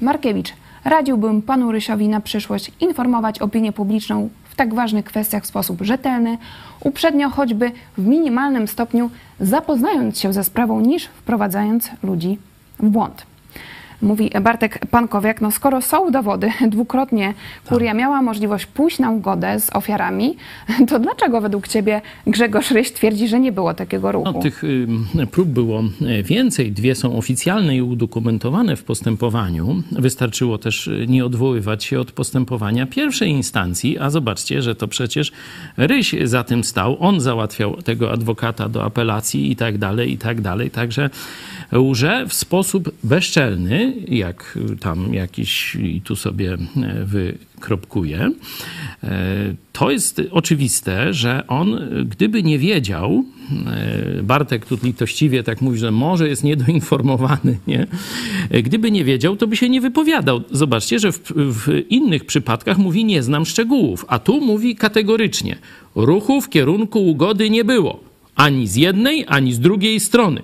Markiewicz. Radziłbym panu Rysiowi na przyszłość informować opinię publiczną w tak ważnych kwestiach w sposób rzetelny, uprzednio choćby w minimalnym stopniu zapoznając się ze sprawą, niż wprowadzając ludzi w błąd. Mówi Bartek Pankowiak, no skoro są dowody, dwukrotnie kuria tak. miała możliwość pójść na ugodę z ofiarami, to dlaczego według ciebie Grzegorz Ryś twierdzi, że nie było takiego ruchu? No, tych prób było e, więcej. Dwie są oficjalne i udokumentowane w postępowaniu. Wystarczyło też y, nie odwoływać się od postępowania pierwszej instancji, a zobaczcie, że to przecież Ryś za tym stał. On załatwiał tego adwokata do apelacji i tak dalej, i tak dalej. Także łże w sposób bezczelny, jak tam jakiś i tu sobie e, wykropkuje. E, to jest oczywiste, że on, gdyby nie wiedział, e, Bartek tu litościwie tak mówi, że może jest niedoinformowany, nie? Gdyby nie wiedział, to by się nie wypowiadał. Zobaczcie, że w, w innych przypadkach mówi nie znam szczegółów, a tu mówi kategorycznie ruchu w kierunku ugody nie było. Ani z jednej, ani z drugiej strony.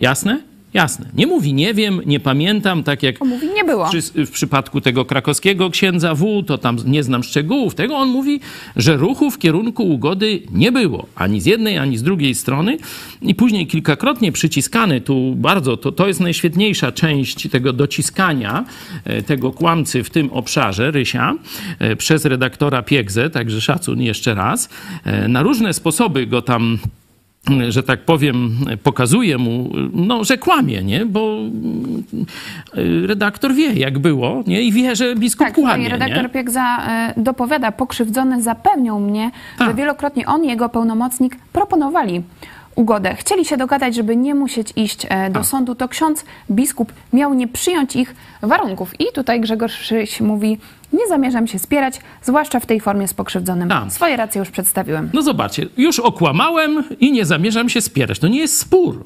Jasne? Jasne. Nie mówi nie wiem, nie pamiętam, tak jak mówi nie było. W, w, przypadku tego krakowskiego księdza W, to tam nie znam szczegółów tego. On mówi, że ruchu w kierunku ugody nie było, ani z jednej, ani z drugiej strony. I później kilkakrotnie przyciskany, tu bardzo, to, to jest najświetniejsza część tego dociskania e, tego kłamcy w tym obszarze, Rysia, e, przez redaktora Piegzę, także szacun jeszcze raz. E, na różne sposoby go tam że tak powiem, pokazuje mu, no, że kłamie, nie? Bo y, redaktor wie, jak było, nie? I wie, że biskup Tak, tutaj kłamie, redaktor nie? E, dopowiada, pokrzywdzony zapewniał mnie, Tak. że wielokrotnie on i jego pełnomocnik proponowali ugodę. Chcieli się dogadać, żeby nie musieć iść e, do Tak. sądu, to ksiądz biskup miał nie przyjąć ich warunków. I tutaj Grzegorz Szyś mówi, nie zamierzam się spierać, zwłaszcza w tej formie z pokrzywdzonym. Tak. Swoje racje już przedstawiłem. No zobaczcie, już okłamałem i nie zamierzam się spierać. To nie jest spór.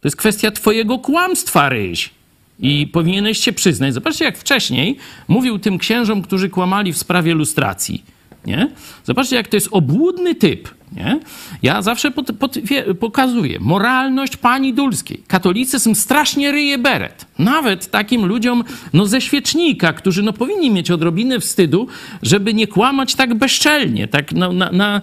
To jest kwestia twojego kłamstwa, Ryś. I powinieneś się przyznać. Zobaczcie, jak wcześniej mówił tym księżom, którzy kłamali w sprawie lustracji. Nie? Zobaczcie, jak to jest obłudny typ. Nie? Ja zawsze pot, pot, wie, pokazuję moralność pani Dulskiej. Katolicyzm strasznie ryje beret. Nawet takim ludziom no, ze świecznika, którzy no, powinni mieć odrobinę wstydu, żeby nie kłamać tak bezczelnie, tak na, na, na,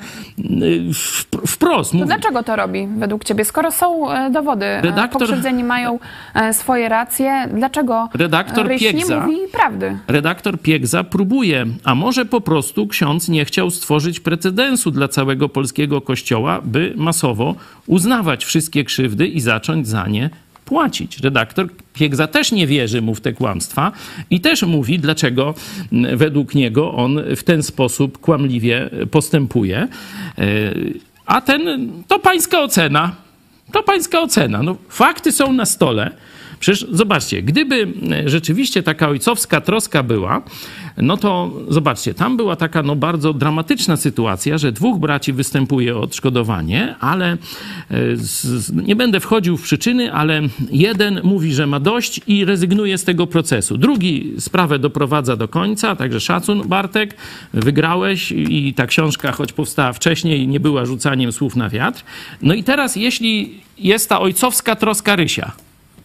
w, wprost. To dlaczego to robi według ciebie? Skoro są e, dowody, e, Redaktor- pokrzywdzeni mają e, swoje racje, dlaczego Redaktor Ryś nie Piegza- mówi prawdy? redaktor Piegza próbuje, a może po prostu ksiądz nie chciał stworzyć precedensu dla całego polskiego kościoła, by masowo uznawać wszystkie krzywdy i zacząć za nie płacić. Redaktor Piegza też nie wierzy mu w te kłamstwa i też mówi, dlaczego według niego on w ten sposób kłamliwie postępuje. E, A ten, to pańska ocena. To pańska ocena. No, fakty są na stole. Przecież zobaczcie, gdyby e, rzeczywiście taka ojcowska troska była, no to zobaczcie, tam była taka no, bardzo dramatyczna sytuacja, że dwóch braci występuje o odszkodowanie, ale e, z, nie będę wchodził w przyczyny, ale jeden mówi, że ma dość i rezygnuje z tego procesu. Drugi sprawę doprowadza do końca, także szacun Bartek, wygrałeś i ta książka, choć powstała wcześniej, nie była rzucaniem słów na wiatr. No i teraz, jeśli jest ta ojcowska troska Rysia,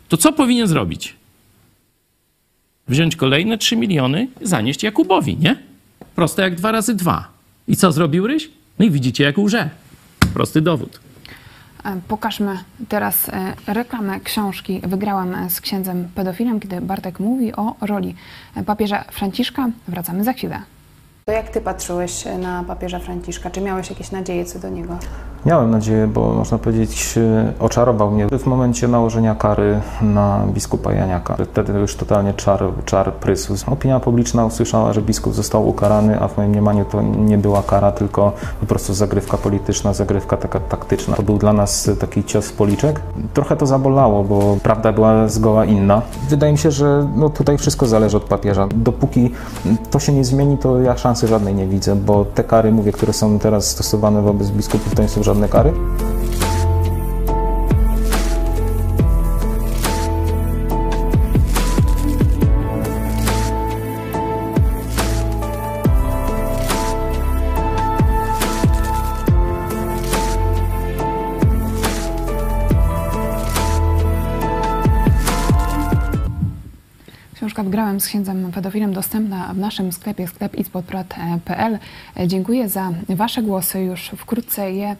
to co powinien zrobić? Wziąć kolejne 3 miliony, zanieść Jakubowi, nie? Proste jak dwa razy dwa. I co zrobił Ryś? No i widzicie, jak łże. Prosty dowód. E, Pokażmy teraz e, reklamę książki Wygrałam e, z księdzem pedofilem, kiedy Bartek mówi o roli papieża Franciszka. Wracamy za chwilę. To jak ty patrzyłeś na papieża Franciszka? Czy miałeś jakieś nadzieje co do niego? Miałem nadzieję, bo można powiedzieć, e, oczarował mnie w momencie nałożenia kary na biskupa Janiaka. Wtedy już totalnie czar, czar prysł. Opinia publiczna usłyszała, że biskup został ukarany, a w moim mniemaniu to nie była kara, tylko po prostu zagrywka polityczna, zagrywka taka taktyczna. To był dla nas taki cios policzek. Trochę to zabolało, bo prawda była zgoła inna. Wydaje mi się, że no, tutaj wszystko zależy od papieża. Dopóki to się nie zmieni, to ja szansy żadnej nie widzę, bo te kary, mówię, które są teraz stosowane wobec biskupów, to nie są żadne kary. Wygrałem z księdzem pedofilem dostępna w naszym sklepie sklep ispodprat.pl. Dziękuję za wasze głosy. Już wkrótce je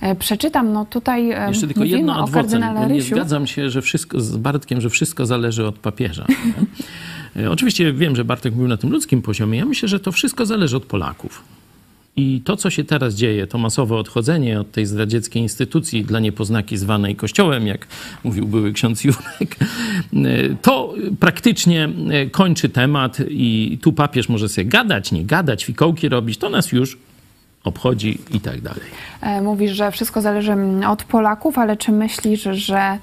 e, przeczytam. No tutaj e, Jeszcze tylko jedno o ad vocem, kardynale bo nie zgadzam się że wszystko, z Bartkiem, że wszystko zależy od papieża. E, Oczywiście wiem, że Bartek mówił na tym ludzkim poziomie. Ja myślę, że to wszystko zależy od Polaków. I to, co się teraz dzieje, to masowe odchodzenie od tej zdradzieckiej instytucji dla niepoznaki zwanej Kościołem, jak mówił były ksiądz Jurek, to praktycznie e, kończy temat i tu papież może sobie gadać, nie gadać, fikołki robić, to nas już obchodzi i tak dalej. E, Mówisz, że wszystko zależy od Polaków, ale czy myślisz, że e,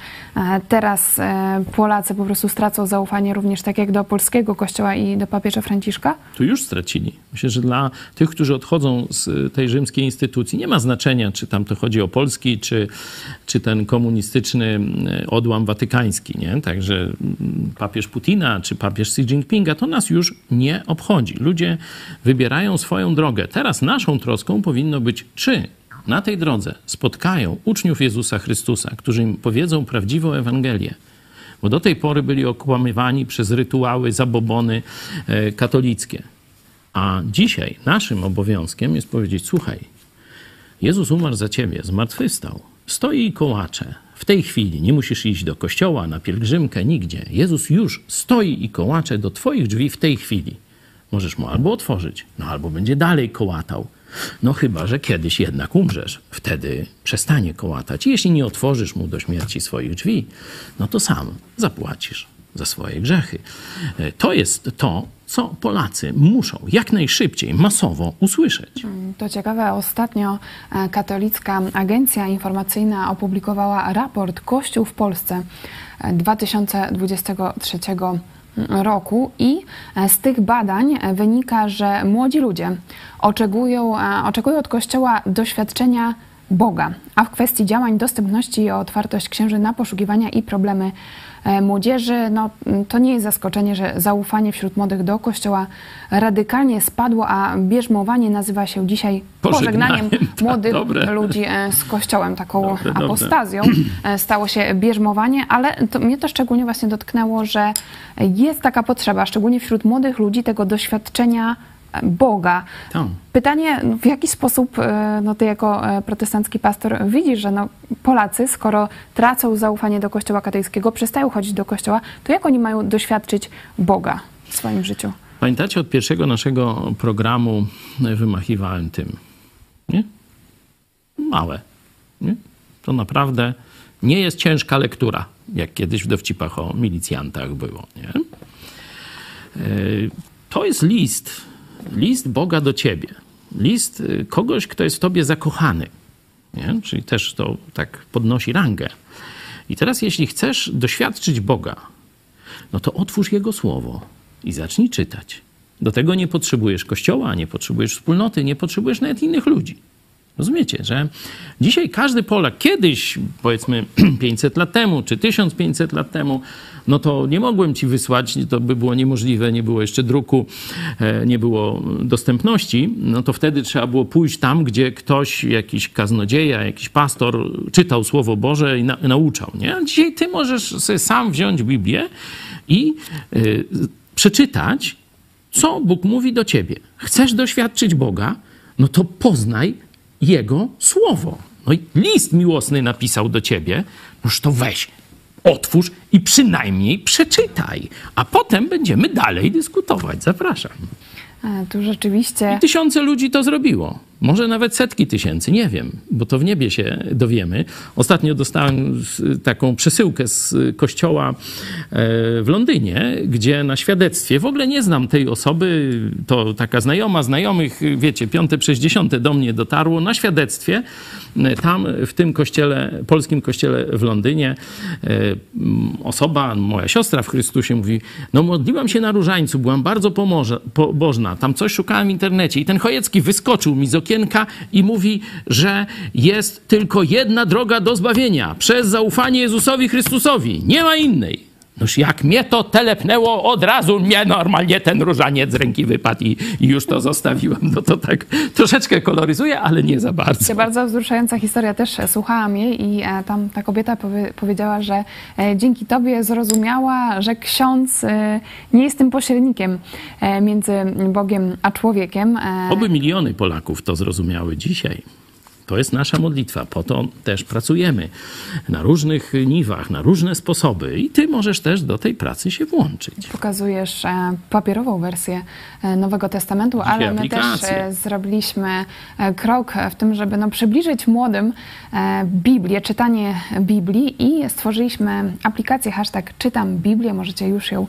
teraz e, Polacy po prostu stracą zaufanie również tak jak do polskiego kościoła i do papieża Franciszka? Tu już stracili. Myślę, że dla tych, którzy odchodzą z tej rzymskiej instytucji, nie ma znaczenia, czy tam to chodzi o Polski, czy, czy ten komunistyczny odłam watykański. Nie? Także mm, papież Putina, czy papież Xi Jinpinga, to nas już nie obchodzi. Ludzie wybierają swoją drogę. Teraz naszą troską powinno być, czy na tej drodze spotkają uczniów Jezusa Chrystusa, którzy im powiedzą prawdziwą Ewangelię, bo do tej pory byli okłamywani przez rytuały, zabobony e, katolickie. A dzisiaj naszym obowiązkiem jest powiedzieć: Słuchaj, Jezus umarł za ciebie, zmartwychwstał, stoi i kołacze. W tej chwili nie musisz iść do kościoła, na pielgrzymkę, nigdzie. Jezus już stoi i kołacze do twoich drzwi w tej chwili. Możesz mu albo otworzyć, no albo będzie dalej kołatał. No chyba, że kiedyś jednak umrzesz. Wtedy przestanie kołatać. Jeśli nie otworzysz mu do śmierci swoich drzwi, no to sam zapłacisz za swoje grzechy. E, To jest to, co Polacy muszą jak najszybciej, masowo usłyszeć. To ciekawe, ostatnio e, katolicka agencja informacyjna opublikowała raport Kościół w Polsce e, 2023 roku i e, z tych badań e, wynika, że młodzi ludzie oczekują, e, oczekują od Kościoła doświadczenia Boga, a w kwestii działań dostępności i otwartość księży na poszukiwania i problemy młodzieży, no, to nie jest zaskoczenie, że zaufanie wśród młodych do Kościoła radykalnie spadło, a bierzmowanie nazywa się dzisiaj Pożegnaniem. pożegnaniem Tak, młodych dobre. ludzi e, z Kościołem, taką Dobre, dobre. apostazją. E, Stało się bierzmowanie, ale to, mnie to szczególnie właśnie dotknęło, że jest taka potrzeba, szczególnie wśród młodych ludzi, tego doświadczenia e, Boga. Tam. Pytanie, w jaki sposób e, no, ty jako e, protestancki pastor widzisz, że no, Polacy, skoro tracą zaufanie do Kościoła katolickiego, przestają chodzić do Kościoła, to jak oni mają doświadczyć Boga w swoim życiu? Pamiętacie, od pierwszego naszego programu wymachiwałem tym. Nie? Małe. Nie? To naprawdę nie jest ciężka lektura, jak kiedyś w dowcipach o milicjantach było. Nie? To jest list, list Boga do ciebie. List y, kogoś, kto jest w tobie zakochany. Nie? Czyli też to tak podnosi rangę. I teraz, jeśli chcesz doświadczyć Boga, no to otwórz Jego Słowo i zacznij czytać. Do tego nie potrzebujesz kościoła, nie potrzebujesz wspólnoty, nie potrzebujesz nawet innych ludzi. Rozumiecie, że dzisiaj każdy Polak, kiedyś powiedzmy 500 lat temu czy 1500 lat temu, no to nie mogłem ci wysłać, to by było niemożliwe, nie było jeszcze druku, e, nie było dostępności, no to wtedy trzeba było pójść tam, gdzie ktoś, jakiś kaznodzieja, jakiś pastor czytał Słowo Boże i na, nauczał, nie? A dzisiaj ty możesz sobie sam wziąć Biblię i y, przeczytać, co Bóg mówi do ciebie. Chcesz doświadczyć Boga? No to poznaj Jego słowo. No i list miłosny napisał do ciebie, noż to weź, otwórz i przynajmniej przeczytaj, a potem będziemy dalej dyskutować. Zapraszam. E, Tu rzeczywiście... I tysiące ludzi to zrobiło. Może nawet setki tysięcy, nie wiem, bo to w niebie się dowiemy. Ostatnio dostałem taką przesyłkę z kościoła e, w Londynie, gdzie na świadectwie, w ogóle nie znam tej osoby, to taka znajoma znajomych, wiecie, piąte przez dziesiąte do mnie dotarło, na świadectwie e, tam w tym kościele, polskim kościele w Londynie e, osoba, moja siostra w Chrystusie mówi, no modliłam się na różańcu, byłam bardzo pomoże, pobożna, tam coś szukałem w internecie i ten Chojecki wyskoczył mi z okienka i mówi, że jest tylko jedna droga do zbawienia, przez zaufanie Jezusowi Chrystusowi, nie ma innej. Noż jak mnie to telepnęło, od razu mnie normalnie ten różaniec z ręki wypadł i, i już to zostawiłam. No to tak troszeczkę koloryzuje, ale nie za bardzo. Bardzo wzruszająca historia, też słuchałam jej i e, tam ta kobieta powie, powiedziała, że e, dzięki tobie zrozumiała, że ksiądz e, nie jest tym pośrednikiem między Bogiem a człowiekiem. Oby miliony Polaków to zrozumiały dzisiaj. To jest nasza modlitwa, po to też pracujemy na różnych niwach, na różne sposoby i ty możesz też do tej pracy się włączyć. Pokazujesz e, papierową wersję e, Nowego Testamentu, ale my też aplikacje. e, zrobiliśmy krok w tym, żeby no, przybliżyć młodym Biblię, czytanie Biblii i stworzyliśmy aplikację hashtag czytam Biblię. Możecie już ją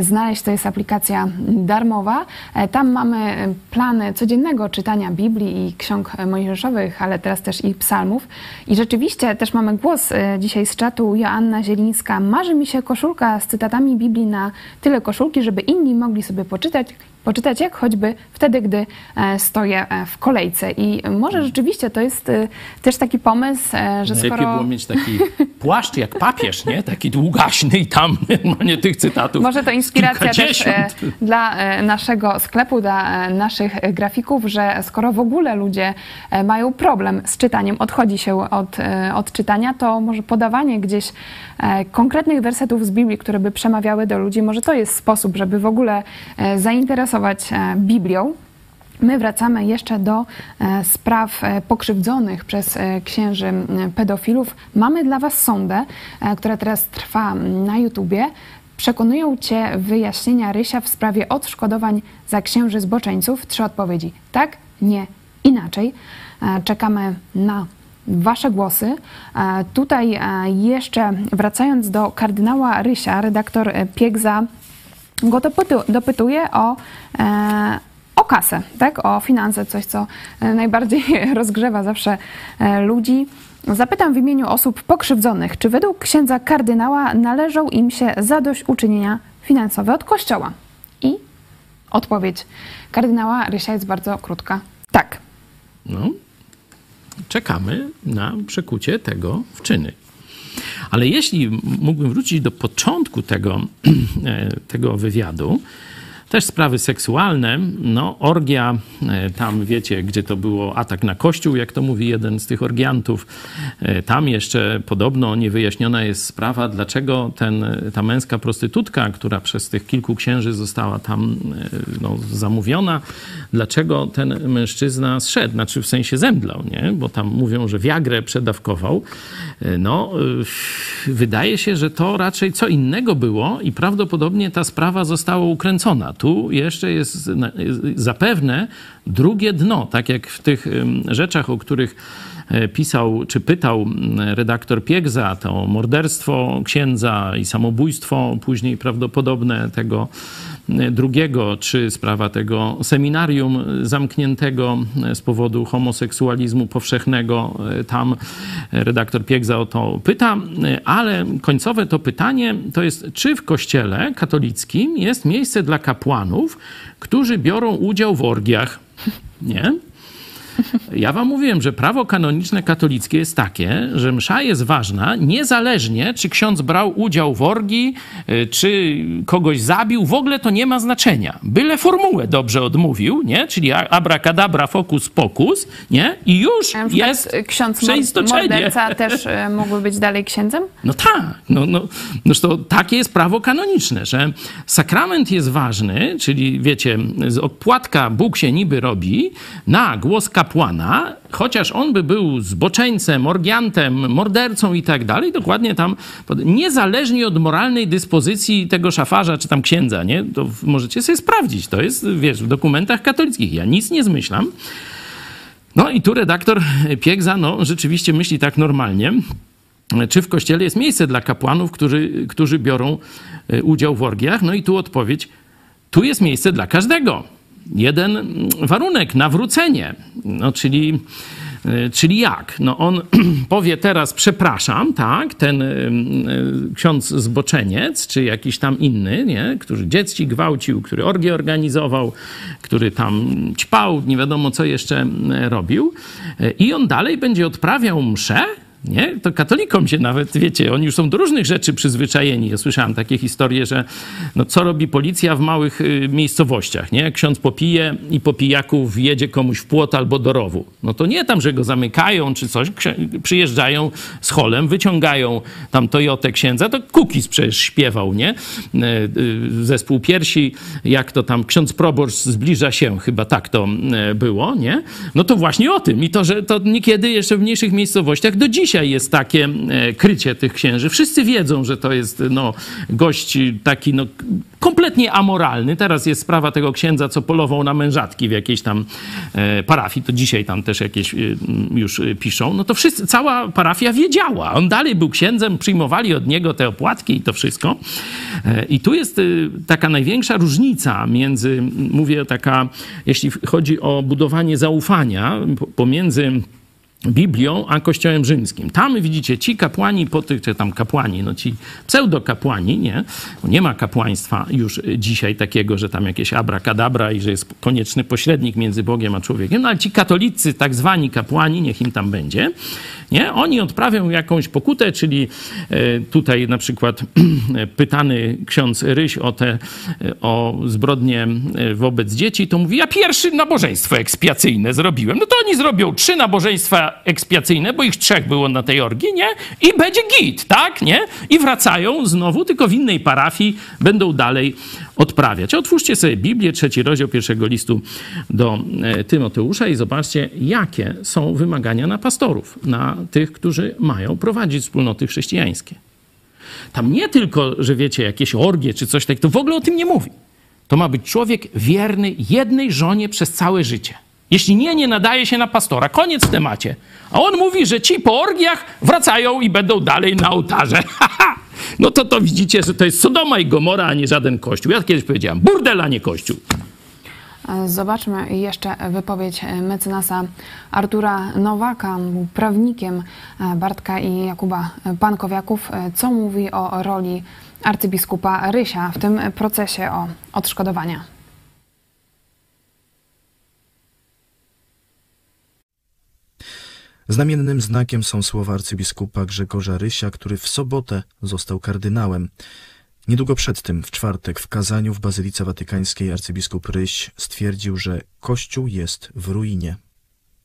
znaleźć. To jest aplikacja darmowa. Tam mamy plany codziennego czytania Biblii i ksiąg mojżeszowych, ale teraz też i psalmów. I rzeczywiście też mamy głos e, dzisiaj z czatu Joanna Zielińska. Marzy mi się koszulka z cytatami Biblii na tyle koszulki, żeby inni mogli sobie poczytać, poczytać jak choćby wtedy, gdy e, stoję e, w kolejce. I może rzeczywiście to jest e, też taki pomysł, że Lepiej skoro... było mieć taki płaszcz jak papież, nie? Taki długaśny i tam normalnie tych cytatów Może to inspiracja też dla naszego sklepu, dla naszych grafików, że skoro w ogóle ludzie mają problem z czytaniem, odchodzi się od, od czytania, to może podawanie gdzieś konkretnych wersetów z Biblii, które by przemawiały do ludzi, może to jest sposób, żeby w ogóle e, zainteresować e, Biblią. My wracamy jeszcze do e, spraw e, pokrzywdzonych przez księży pedofilów. Mamy dla Was sondę, e, która teraz trwa na YouTubie. Przekonują Cię wyjaśnienia Rysia w sprawie odszkodowań za księży zboczeńców. Trzy odpowiedzi: tak, nie inaczej. Czekamy na Wasze głosy. Tutaj jeszcze wracając do kardynała Rysia, redaktor Piegza go dopytu, dopytuje o, e, o kasę, tak? o finanse, coś co e, najbardziej rozgrzewa zawsze e, ludzi. Zapytam w imieniu osób pokrzywdzonych, czy według księdza kardynała należą im się zadośćuczynienia finansowe od Kościoła? I odpowiedź kardynała Rysia jest bardzo krótka. Tak. No, czekamy na przekucie tego w czyny. Ale jeśli mógłbym wrócić do początku tego, e, tego wywiadu, też sprawy seksualne, no orgia, e, tam wiecie, gdzie to było atak na kościół, jak to mówi jeden z tych orgiantów. E, Tam jeszcze podobno niewyjaśniona jest sprawa, dlaczego ten, ta męska prostytutka, która przez tych kilku księży została tam e, no, zamówiona, dlaczego ten mężczyzna zszedł, znaczy w sensie zemdlał, nie? Bo tam mówią, że wiagrę przedawkował. No, wydaje się, że to raczej co innego było i prawdopodobnie ta sprawa została ukręcona. Tu jeszcze jest zapewne drugie dno, tak jak w tych rzeczach, o których e, pisał czy pytał redaktor Piegza, to morderstwo księdza i samobójstwo później prawdopodobne tego drugiego, czy sprawa tego seminarium zamkniętego z powodu homoseksualizmu powszechnego. E, Tam redaktor Piegza o to pyta, e, ale końcowe to pytanie to jest, czy w kościele katolickim jest miejsce dla kapłanów, którzy biorą udział w orgiach? Nie? Ja wam mówiłem, że prawo kanoniczne katolickie jest takie, że msza jest ważna niezależnie, czy ksiądz brał udział w orgii, y, czy kogoś zabił, w ogóle to nie ma znaczenia. Byle formułę dobrze odmówił, nie? Czyli abracadabra, focus pocus, nie? I już jest ksiądz morderca też e, mógłby być dalej księdzem? No tak, no, no, noż to takie jest prawo kanoniczne, że sakrament jest ważny, czyli wiecie, z opłatka Bóg się niby robi na głos kapłana, chociaż on by był zboczeńcem, orgiantem, mordercą i tak dalej, dokładnie tam, niezależnie od moralnej dyspozycji tego szafarza czy tam księdza, nie? To możecie sobie sprawdzić, to jest, wiesz, w dokumentach katolickich. Ja nic nie zmyślam. No i tu redaktor Piegza, no rzeczywiście myśli tak normalnie czy w kościele jest miejsce dla kapłanów, którzy, którzy biorą e, udział w orgiach? No i tu odpowiedź: tu jest miejsce dla każdego. Jeden warunek nawrócenie. No, czyli, e, czyli jak? No on powie teraz przepraszam, tak, ten e, e, ksiądz zboczeniec, czy jakiś tam inny, nie, który dzieci gwałcił, który orgię organizował, który tam ćpał, nie wiadomo co jeszcze robił. I on dalej będzie odprawiał mszę, nie? To katolikom się nawet, wiecie, oni już są do różnych rzeczy przyzwyczajeni. Ja słyszałem takie historie, że no, co robi policja w małych y, miejscowościach, nie? Ksiądz popije i po pijaku wjedzie komuś w płot albo do rowu. No to nie tam, że go zamykają czy coś, przyjeżdżają z holem, wyciągają tam Toyotę księdza, to Kukis przecież śpiewał, nie? E, y, Zespół piersi, jak to tam ksiądz proboszcz zbliża się, chyba tak to e, było, nie? No to właśnie o tym. I to, że to niekiedy jeszcze w mniejszych miejscowościach do dzisiaj jest takie e, krycie tych księży. Wszyscy wiedzą, że to jest no, gość taki no, kompletnie amoralny. Teraz jest sprawa tego księdza, co polował na mężatki w jakiejś tam e, parafii. To dzisiaj tam też jakieś e, już piszą. No to wszyscy, cała parafia wiedziała. On dalej był księdzem, przyjmowali od niego te opłatki i to wszystko. I tu jest taka największa różnica między, mówię taka, jeśli chodzi o budowanie zaufania po- pomiędzy Biblią, a Kościołem Rzymskim. Tam widzicie, ci kapłani, po tych, czy tam kapłani, no ci pseudokapłani, nie? Bo nie ma kapłaństwa już dzisiaj takiego, że tam jakieś abracadabra i że jest konieczny pośrednik między Bogiem a człowiekiem, no ale ci katolicy, tak zwani kapłani, niech im tam będzie, nie? Oni odprawią jakąś pokutę, czyli e, tutaj na przykład pytany ksiądz Ryś o te, e, o zbrodnie e, wobec dzieci, to mówi, ja pierwszy nabożeństwo ekspiacyjne zrobiłem. No to oni zrobią trzy nabożeństwa ekspiacyjne, bo ich trzech było na tej orgii, nie? I będzie git, tak, nie? I wracają znowu, tylko w innej parafii będą dalej odprawiać. Otwórzcie sobie Biblię, trzeci rozdział pierwszego listu do e, Tymoteusza i zobaczcie, jakie są wymagania na pastorów, na tych, którzy mają prowadzić wspólnoty chrześcijańskie. Tam nie tylko, że wiecie, jakieś orgie czy coś takiego, to w ogóle o tym nie mówi. To ma być człowiek wierny jednej żonie przez całe życie. Jeśli nie, nie nadaje się na pastora. Koniec temacie. A on mówi, że ci po orgiach wracają i będą dalej na ołtarze. no to to widzicie, że to jest Sodoma i Gomora, a nie żaden kościół. Ja kiedyś powiedziałem, burdel, a nie kościół. Zobaczmy jeszcze wypowiedź mecenasa Artura Nowaka, prawnikiem Bartka i Jakuba Pankowiaków. Co mówi o roli arcybiskupa Rysia w tym procesie o odszkodowania? Znamiennym znakiem są słowa arcybiskupa Grzegorza Rysia, który w sobotę został kardynałem. Niedługo przed tym, w czwartek, w kazaniu w Bazylice Watykańskiej arcybiskup Ryś stwierdził, że Kościół jest w ruinie.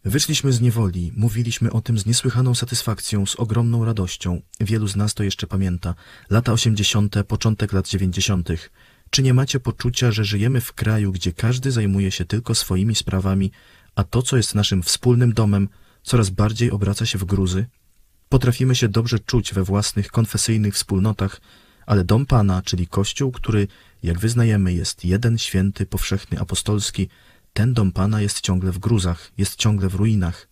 Wyszliśmy z niewoli, mówiliśmy o tym z niesłychaną satysfakcją, z ogromną radością. Wielu z nas to jeszcze pamięta. Lata osiemdziesiąte, początek lat dziewięćdziesiątych. Czy nie macie poczucia, że żyjemy w kraju, gdzie każdy zajmuje się tylko swoimi sprawami, a to, co jest naszym wspólnym domem, coraz bardziej obraca się w gruzy? Potrafimy się dobrze czuć we własnych konfesyjnych wspólnotach, ale dom Pana, czyli Kościół, który, jak wyznajemy, jest jeden, święty, powszechny, apostolski, ten dom Pana jest ciągle w gruzach, jest ciągle w ruinach.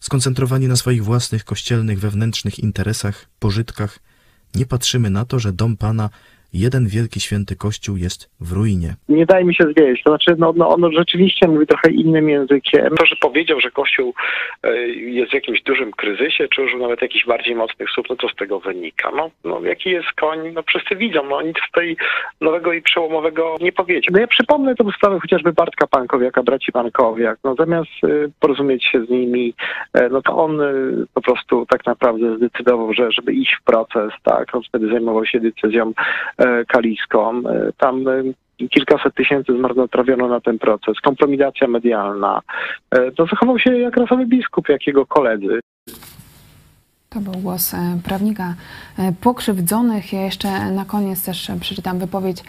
Skoncentrowani na swoich własnych kościelnych, wewnętrznych interesach, pożytkach, nie patrzymy na to, że dom Pana jeden wielki święty kościół jest w ruinie. Nie daje mi się zwieść. To znaczy, no, no, on rzeczywiście mówi trochę innym językiem. To, że powiedział, że kościół e, jest w jakimś dużym kryzysie, czy użył nawet jakichś bardziej mocnych słów, no co z tego wynika? No, no jaki jest koń? No wszyscy widzą, no nic tutaj nowego i przełomowego nie powiedział. No ja przypomnę tą sprawę chociażby Bartka Pankowiaka, braci Pankowiak. No zamiast e, porozumieć się z nimi, e, no to on po prostu tak naprawdę zdecydował, że żeby iść w proces, tak, on wtedy zajmował się decyzją kaliską. Tam kilkaset tysięcy zmarnotrawiono na ten proces, kompromitacja medialna. To zachował się jak rasowy biskup, jak jego koledzy. To był głos prawnika pokrzywdzonych. Ja jeszcze na koniec też przeczytam wypowiedź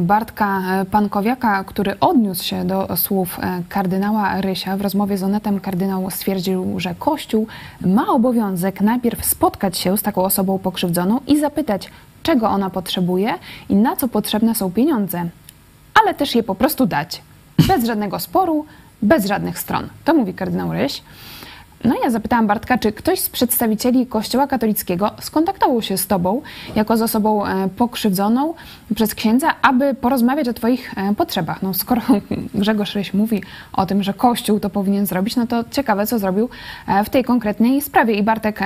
Bartka Pankowiaka, który odniósł się do słów kardynała Rysia. W rozmowie z Onetem kardynał stwierdził, że Kościół ma obowiązek najpierw spotkać się z taką osobą pokrzywdzoną i zapytać, czego ona potrzebuje i na co potrzebne są pieniądze, ale też je po prostu dać. Bez żadnego sporu, bez żadnych stron. To mówi kardynał Ryś. No ja zapytałam Bartka, czy ktoś z przedstawicieli Kościoła katolickiego skontaktował się z Tobą jako z osobą pokrzywdzoną przez księdza, aby porozmawiać o Twoich potrzebach. No skoro Grzegorz Ryś mówi o tym, że Kościół to powinien zrobić, no to ciekawe, co zrobił w tej konkretnej sprawie. I Bartek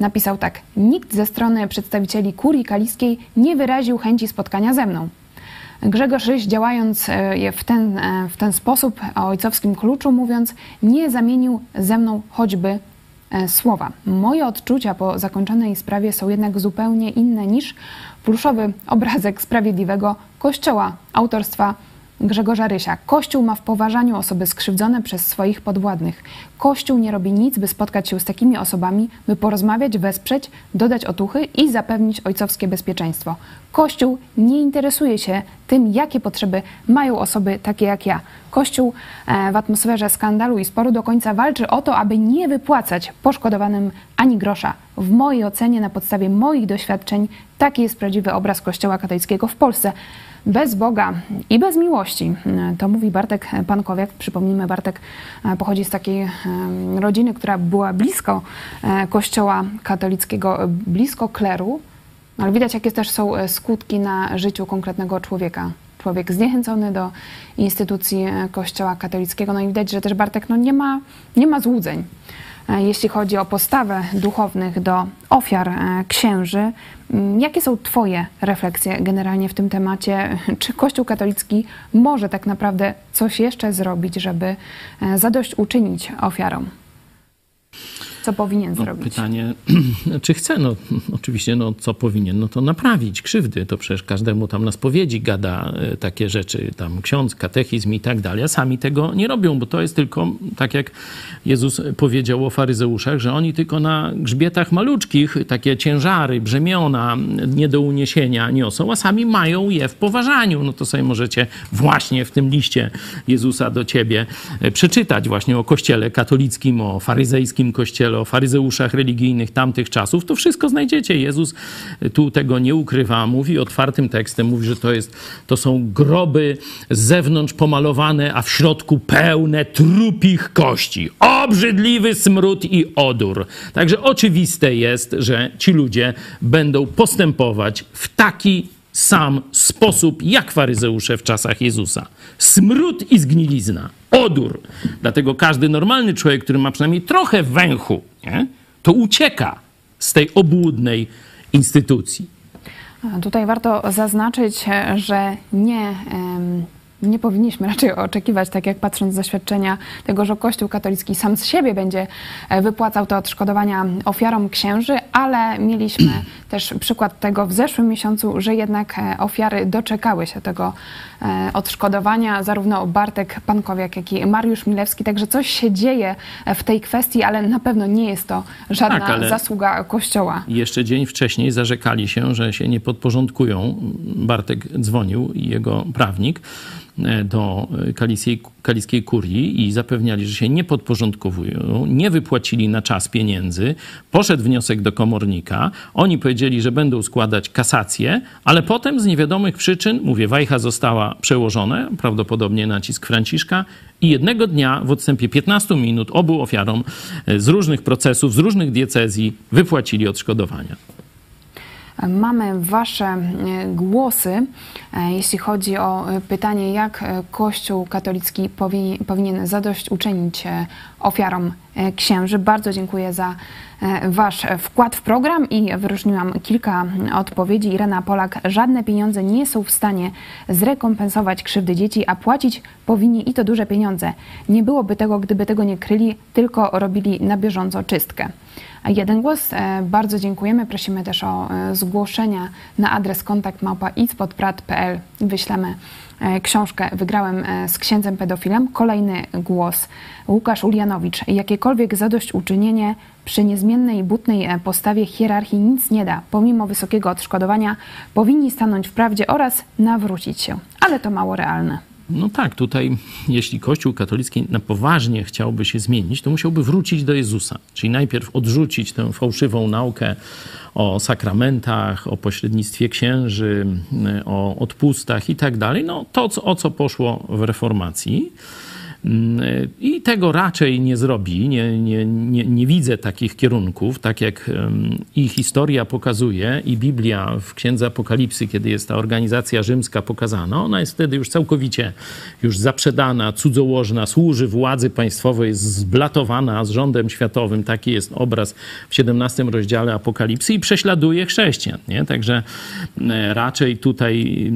napisał tak. Nikt ze strony przedstawicieli kurii kaliskiej nie wyraził chęci spotkania ze mną. Grzegorz Ryś działając w ten, w ten sposób o ojcowskim kluczu mówiąc, nie zamienił ze mną choćby słowa. Moje odczucia po zakończonej sprawie są jednak zupełnie inne niż pluszowy obrazek sprawiedliwego kościoła autorstwa Grzegorza Rysia. Kościół ma w poważaniu osoby skrzywdzone przez swoich podwładnych. Kościół nie robi nic, by spotkać się z takimi osobami, by porozmawiać, wesprzeć, dodać otuchy i zapewnić ojcowskie bezpieczeństwo. Kościół nie interesuje się tym, jakie potrzeby mają osoby takie jak ja. Kościół w atmosferze skandalu i sporu do końca walczy o to, aby nie wypłacać poszkodowanym ani grosza. W mojej ocenie, na podstawie moich doświadczeń, taki jest prawdziwy obraz Kościoła katolickiego w Polsce bez Boga i bez miłości. To mówi Bartek Pankowiak. Przypomnijmy, Bartek pochodzi z takiej rodziny, która była blisko Kościoła katolickiego, blisko kleru, ale widać, jakie też są skutki na życiu konkretnego człowieka. Człowiek zniechęcony do instytucji Kościoła katolickiego. No i widać, że też Bartek no, nie, ma, nie ma złudzeń jeśli chodzi o postawę duchownych do ofiar księży. Jakie są Twoje refleksje generalnie w tym temacie? Czy Kościół katolicki może tak naprawdę coś jeszcze zrobić, żeby zadośćuczynić ofiarom? Co powinien no, zrobić? Pytanie, czy chce? No, oczywiście, no, co powinien? No to naprawić krzywdy. To przecież każdemu tam na spowiedzi gada e, takie rzeczy, tam ksiądz, katechizm i tak dalej. A sami tego nie robią, bo to jest tylko, tak jak Jezus powiedział o faryzeuszach, że oni tylko na grzbietach maluczkich takie ciężary, brzemiona nie do uniesienia niosą, a sami mają je w poważaniu. No to sobie możecie właśnie w tym liście Jezusa do ciebie e, przeczytać właśnie o kościele katolickim, o faryzejskim kościele, o faryzeuszach religijnych tamtych czasów, to wszystko znajdziecie. Jezus tu tego nie ukrywa, mówi otwartym tekstem, mówi, że to, jest, to są groby z zewnątrz pomalowane, a w środku pełne trupich kości. Obrzydliwy smród i odór. Także oczywiste jest, że ci ludzie będą postępować w taki sam sposób jak faryzeusze w czasach Jezusa. Smród i zgnilizna, odór. Dlatego każdy normalny człowiek, który ma przynajmniej trochę węchu, nie, to ucieka z tej obłudnej instytucji. Tutaj warto zaznaczyć, że nie. Nie powinniśmy raczej oczekiwać, tak jak patrząc z doświadczenia tego, że Kościół katolicki sam z siebie będzie e, wypłacał te odszkodowania ofiarom księży, ale mieliśmy też przykład tego w zeszłym miesiącu, że jednak e, ofiary doczekały się tego e, odszkodowania, zarówno Bartek Pankowiak, jak i Mariusz Milewski, także coś się dzieje w tej kwestii, ale na pewno nie jest to żadna Tak, zasługa Kościoła. Jeszcze dzień wcześniej zarzekali się, że się nie podporządkują. Bartek dzwonił i jego prawnik do kaliskiej, kaliskiej kurii i zapewniali, że się nie podporządkowują, nie wypłacili na czas pieniędzy. Poszedł wniosek do komornika. Oni powiedzieli, że będą składać kasację, ale potem z niewiadomych przyczyn, mówię, wajcha została przełożona, prawdopodobnie nacisk Franciszka i jednego dnia w odstępie 15 minut obu ofiarom e, z różnych procesów, z różnych diecezji wypłacili odszkodowania. Mamy Wasze e, głosy, e, jeśli chodzi o e, pytanie, jak Kościół katolicki powinien, zadośćuczynić ofiarom księży. Bardzo dziękuję za Wasz wkład w program i wyróżniłam kilka odpowiedzi. Irena Polak, żadne pieniądze nie są w stanie zrekompensować krzywdy dzieci, a płacić powinni i to duże pieniądze. Nie byłoby tego, gdyby tego nie kryli, tylko robili na bieżąco czystkę. Jeden głos. E, Bardzo dziękujemy. Prosimy też o e, zgłoszenia na adres kontakt. Wyślemy e, książkę Wygrałem z księdzem pedofilem. Kolejny głos. Łukasz Ulianowicz. Jakiekolwiek zadośćuczynienie przy niezmiennej butnej postawie hierarchii nic nie da. Pomimo wysokiego odszkodowania powinni stanąć w prawdzie oraz nawrócić się. Ale to mało realne. No tak, tutaj jeśli Kościół katolicki na poważnie chciałby się zmienić, to musiałby wrócić do Jezusa. Czyli najpierw odrzucić tę fałszywą naukę o sakramentach, o pośrednictwie księży, o odpustach i tak dalej. No to, o co poszło w reformacji. Mm, I tego raczej nie zrobi. Nie, nie, nie, nie widzę takich kierunków, tak jak i historia pokazuje, i Biblia w Księdze Apokalipsy, kiedy jest ta organizacja rzymska pokazana, ona jest wtedy już całkowicie już zaprzedana, cudzołożna, służy władzy państwowej, jest zblatowana z rządem światowym. Taki jest obraz w 17 rozdziale Apokalipsy i prześladuje chrześcijan. Nie? Także e, raczej tutaj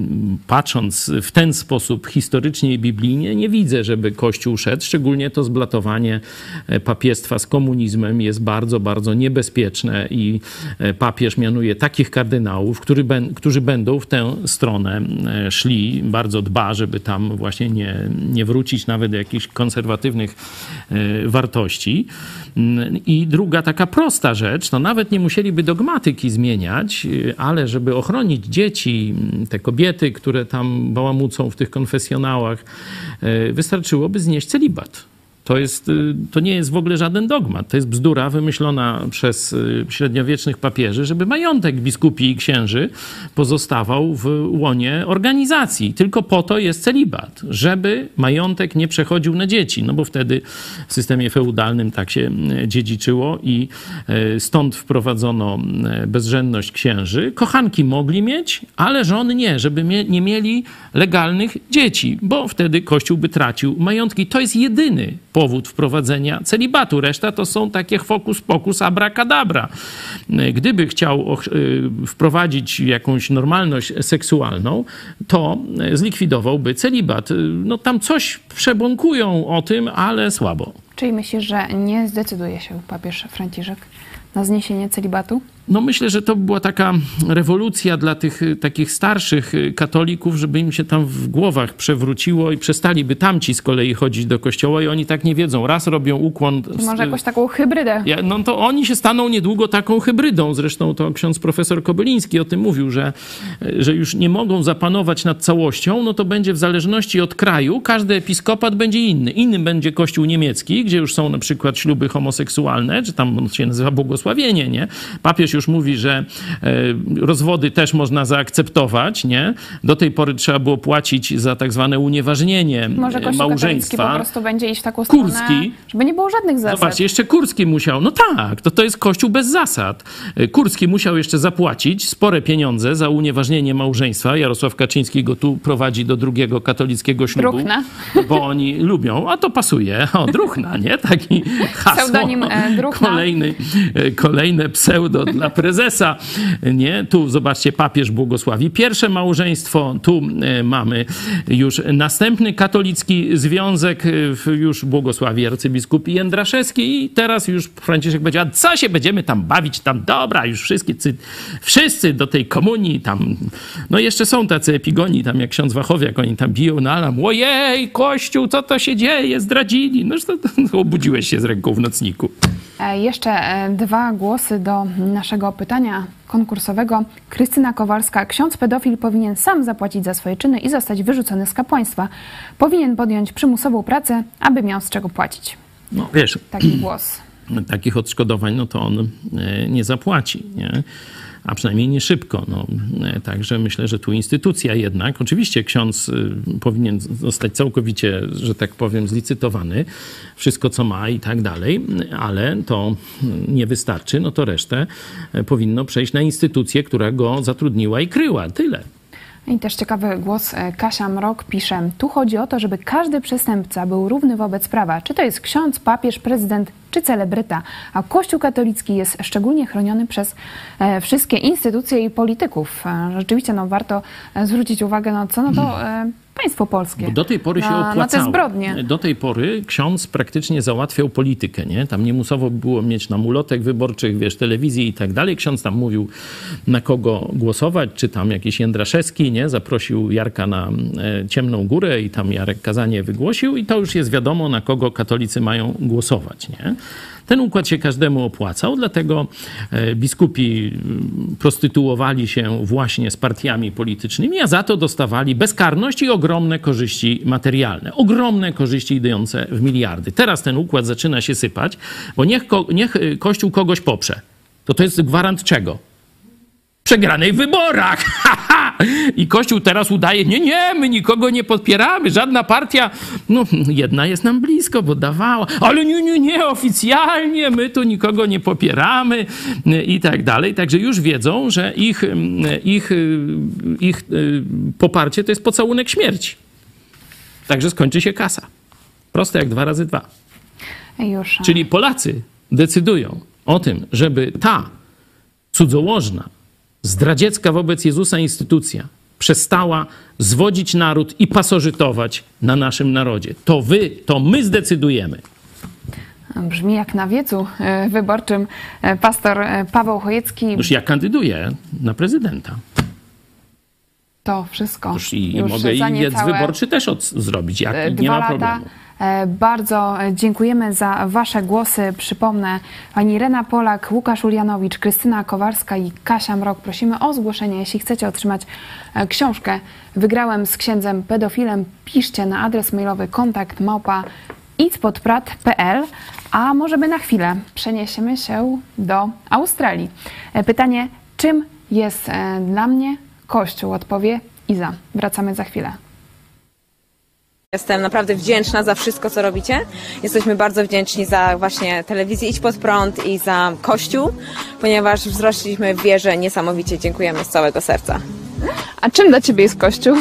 patrząc w ten sposób historycznie i biblijnie, nie widzę, żeby Kościół szedł. Szczególnie to zblatowanie e, papiestwa z komunizmem jest bardzo, bardzo niebezpieczne i e, papież mianuje takich kardynałów, który, którzy będą w tę stronę e, szli. Bardzo dba, żeby tam właśnie nie, nie wrócić nawet do jakichś konserwatywnych wartości. Mm, I druga taka prosta rzecz, to nawet nie musieliby dogmatyki zmieniać, ale żeby ochronić dzieci, mm, te kobiety, które tam bałamucą w tych konfesjonałach, wystarczyłoby znieść celibat. To, jest, y, to nie jest w ogóle żaden dogmat. To jest bzdura wymyślona przez y, średniowiecznych papieży, żeby majątek biskupi i księży pozostawał w łonie organizacji. Tylko po to jest celibat, żeby majątek nie przechodził na dzieci, no bo wtedy w systemie feudalnym tak się y, dziedziczyło i stąd wprowadzono bezrzędność księży. Kochanki mogli mieć, ale żony nie, żeby nie mieli legalnych dzieci, bo wtedy Kościół by tracił majątki. To jest jedyny powód wprowadzenia celibatu. Reszta to są takie hokus pokus abracadabra. Gdyby chciał y, wprowadzić jakąś normalność seksualną, to y, zlikwidowałby celibat. Y, No tam coś przebąkują o tym, ale słabo. Czyli myślisz, że nie zdecyduje się papież Franciszek na zniesienie celibatu? No myślę, że to była taka rewolucja dla tych y, takich starszych y, katolików, żeby im się tam w głowach przewróciło i przestaliby tamci z kolei chodzić do kościoła i oni tak nie wiedzą. Raz robią ukłon... Może jakąś taką hybrydę. Ja, no to oni się staną niedługo taką hybrydą. Zresztą to ksiądz profesor Kobyliński o tym mówił, że, że już nie mogą zapanować nad całością, no to będzie w zależności od kraju, każdy episkopat będzie inny. Innym będzie kościół niemiecki, gdzie już są na przykład śluby homoseksualne, czy tam się nazywa błogosławienie, nie? Papież już mówi, że e, rozwody też można zaakceptować, nie? Do tej pory trzeba było płacić za tak zwane unieważnienie Może e, katolicki małżeństwa. po prostu będzie iść w taką stronę, Kurski. żeby nie było żadnych zasad. Zobaczcie, jeszcze Kurski musiał, no tak, to, to jest kościół bez zasad. Kurski musiał jeszcze zapłacić spore pieniądze za unieważnienie małżeństwa. Jarosław Kaczyński go tu prowadzi do drugiego katolickiego ślubu. Druchna. Bo oni lubią, a to pasuje. O, Druchna, nie? Taki hasło. Pseudonim, e, Druchna. Kolejny, e, kolejne pseudo dla prezesa, nie? Tu, zobaczcie, papież błogosławi pierwsze małżeństwo. Tu e, mamy już następny katolicki związek, e, już błogosławi arcybiskup Jędraszewski i teraz już Franciszek będzie, a co się będziemy tam bawić, tam dobra, już wszystkie, cy- wszyscy do tej komunii tam, no jeszcze są tacy epigoni, tam jak ksiądz Wachowiak, oni tam biją na alarm, ojej, kościół, co to się dzieje, zdradzili, no to, to obudziłeś się z ręką w nocniku. E, Jeszcze e, dwa głosy do naszego pytania konkursowego. Krystyna Kowalska. Ksiądz pedofil powinien sam zapłacić za swoje czyny i zostać wyrzucony z kapłaństwa. Powinien podjąć przymusową pracę, aby miał z czego płacić. No wiesz, Taki głos. takich odszkodowań, no to on e, nie zapłaci, nie? A przynajmniej nie szybko. No. E, Także myślę, że tu instytucja jednak, oczywiście ksiądz y, powinien zostać całkowicie, że tak powiem, zlicytowany, wszystko co ma i tak dalej, ale to nie wystarczy, no to resztę e, powinno przejść na instytucję, która go zatrudniła i kryła. Tyle. I też ciekawy głos e, Kasia Mrok pisze. Tu chodzi o to, żeby każdy przestępca był równy wobec prawa. Czy to jest ksiądz, papież, prezydent czy celebryta. A Kościół katolicki jest szczególnie chroniony przez e, wszystkie instytucje i polityków. E, rzeczywiście no, warto zwrócić uwagę na co? No to państwo polskie. Bo do tej pory się na, opłacało. Na te zbrodnie. Do tej pory ksiądz praktycznie załatwiał politykę, nie? Tam nie musowo było mieć nam ulotek wyborczych, wiesz, telewizji i tak dalej. Ksiądz tam mówił, na kogo głosować, czy tam jakiś Jędraszewski, nie? Zaprosił Jarka na e, Ciemną Górę i tam Jarek kazanie wygłosił i to już jest wiadomo, na kogo katolicy mają głosować, nie? Ten układ się każdemu opłacał, dlatego e, biskupi mm, prostytuowali się właśnie z partiami politycznymi, a za to dostawali bezkarność i ogromne korzyści materialne. Ogromne korzyści idące w miliardy. Teraz ten układ zaczyna się sypać, bo niech, ko- niech e, Kościół kogoś poprze. To to jest gwarant czego? przegranej w wyborach. I Kościół teraz udaje, nie, nie, my nikogo nie podpieramy, żadna partia, no jedna jest nam blisko, bo dawała, ale nie, nie, nie, oficjalnie my tu nikogo nie popieramy i tak dalej. Także już wiedzą, że ich, ich, ich poparcie to jest pocałunek śmierci. Także skończy się kasa. Proste jak dwa razy dwa. Już. Czyli Polacy decydują o tym, żeby ta cudzołożna, zdradziecka wobec Jezusa instytucja przestała zwodzić naród i pasożytować na naszym narodzie. To wy, to my zdecydujemy. Brzmi jak na wiecu e, wyborczym e, pastor e, Paweł Chojecki. Już ja kandyduję na prezydenta. To wszystko. Już i, Już mogę i wiec wyborczy też od, zrobić. Jak, nie ma problemu. E, Bardzo dziękujemy za Wasze głosy. Przypomnę, pani Rena Polak, Łukasz Ulianowicz, Krystyna Kowarska i Kasia Mrok. Prosimy o zgłoszenie, jeśli chcecie otrzymać e, książkę. Wygrałem z księdzem pedofilem. Piszcie na adres mailowy kontakt małpa idspodprat.pl A może by na chwilę przeniesiemy się do Australii. E, Pytanie, czym jest e, dla mnie Kościół? Odpowie Iza. Wracamy za chwilę. Jestem naprawdę wdzięczna za wszystko, co robicie. Jesteśmy bardzo wdzięczni za właśnie telewizję Idź Pod Prąd i za Kościół, ponieważ wzrośliśmy w wierze niesamowicie. Dziękujemy z całego serca. A czym dla Ciebie jest Kościół?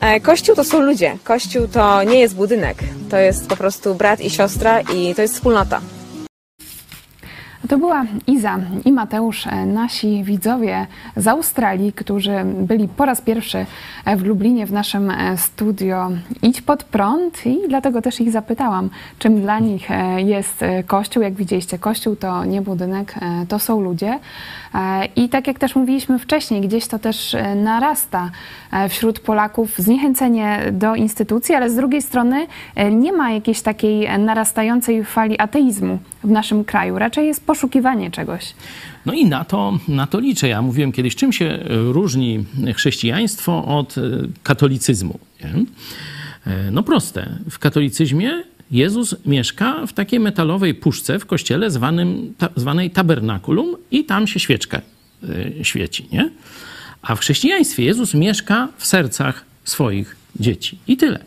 E, Kościół to są ludzie. Kościół to nie jest budynek. To jest po prostu brat i siostra i to jest wspólnota. To była Iza i Mateusz, e, nasi widzowie z Australii, którzy byli po raz pierwszy e, w Lublinie w naszym e, studio Idź pod prąd i dlatego też ich zapytałam, czym dla nich jest Kościół. Jak widzieliście, Kościół to nie budynek, to są ludzie. I tak jak też mówiliśmy wcześniej, gdzieś to też narasta wśród Polaków zniechęcenie do instytucji, ale z drugiej strony nie ma jakiejś takiej narastającej fali ateizmu w naszym kraju. Raczej jest poszukiwanie czegoś. No i na to, na to liczę. Ja mówiłem kiedyś, czym się różni chrześcijaństwo od e, katolicyzmu. Nie? E, no proste. W katolicyzmie Jezus mieszka w takiej metalowej puszce w kościele zwanym, ta, zwanej tabernakulum i tam się świeczka y, świeci, nie? A w chrześcijaństwie Jezus mieszka w sercach swoich dzieci. I tyle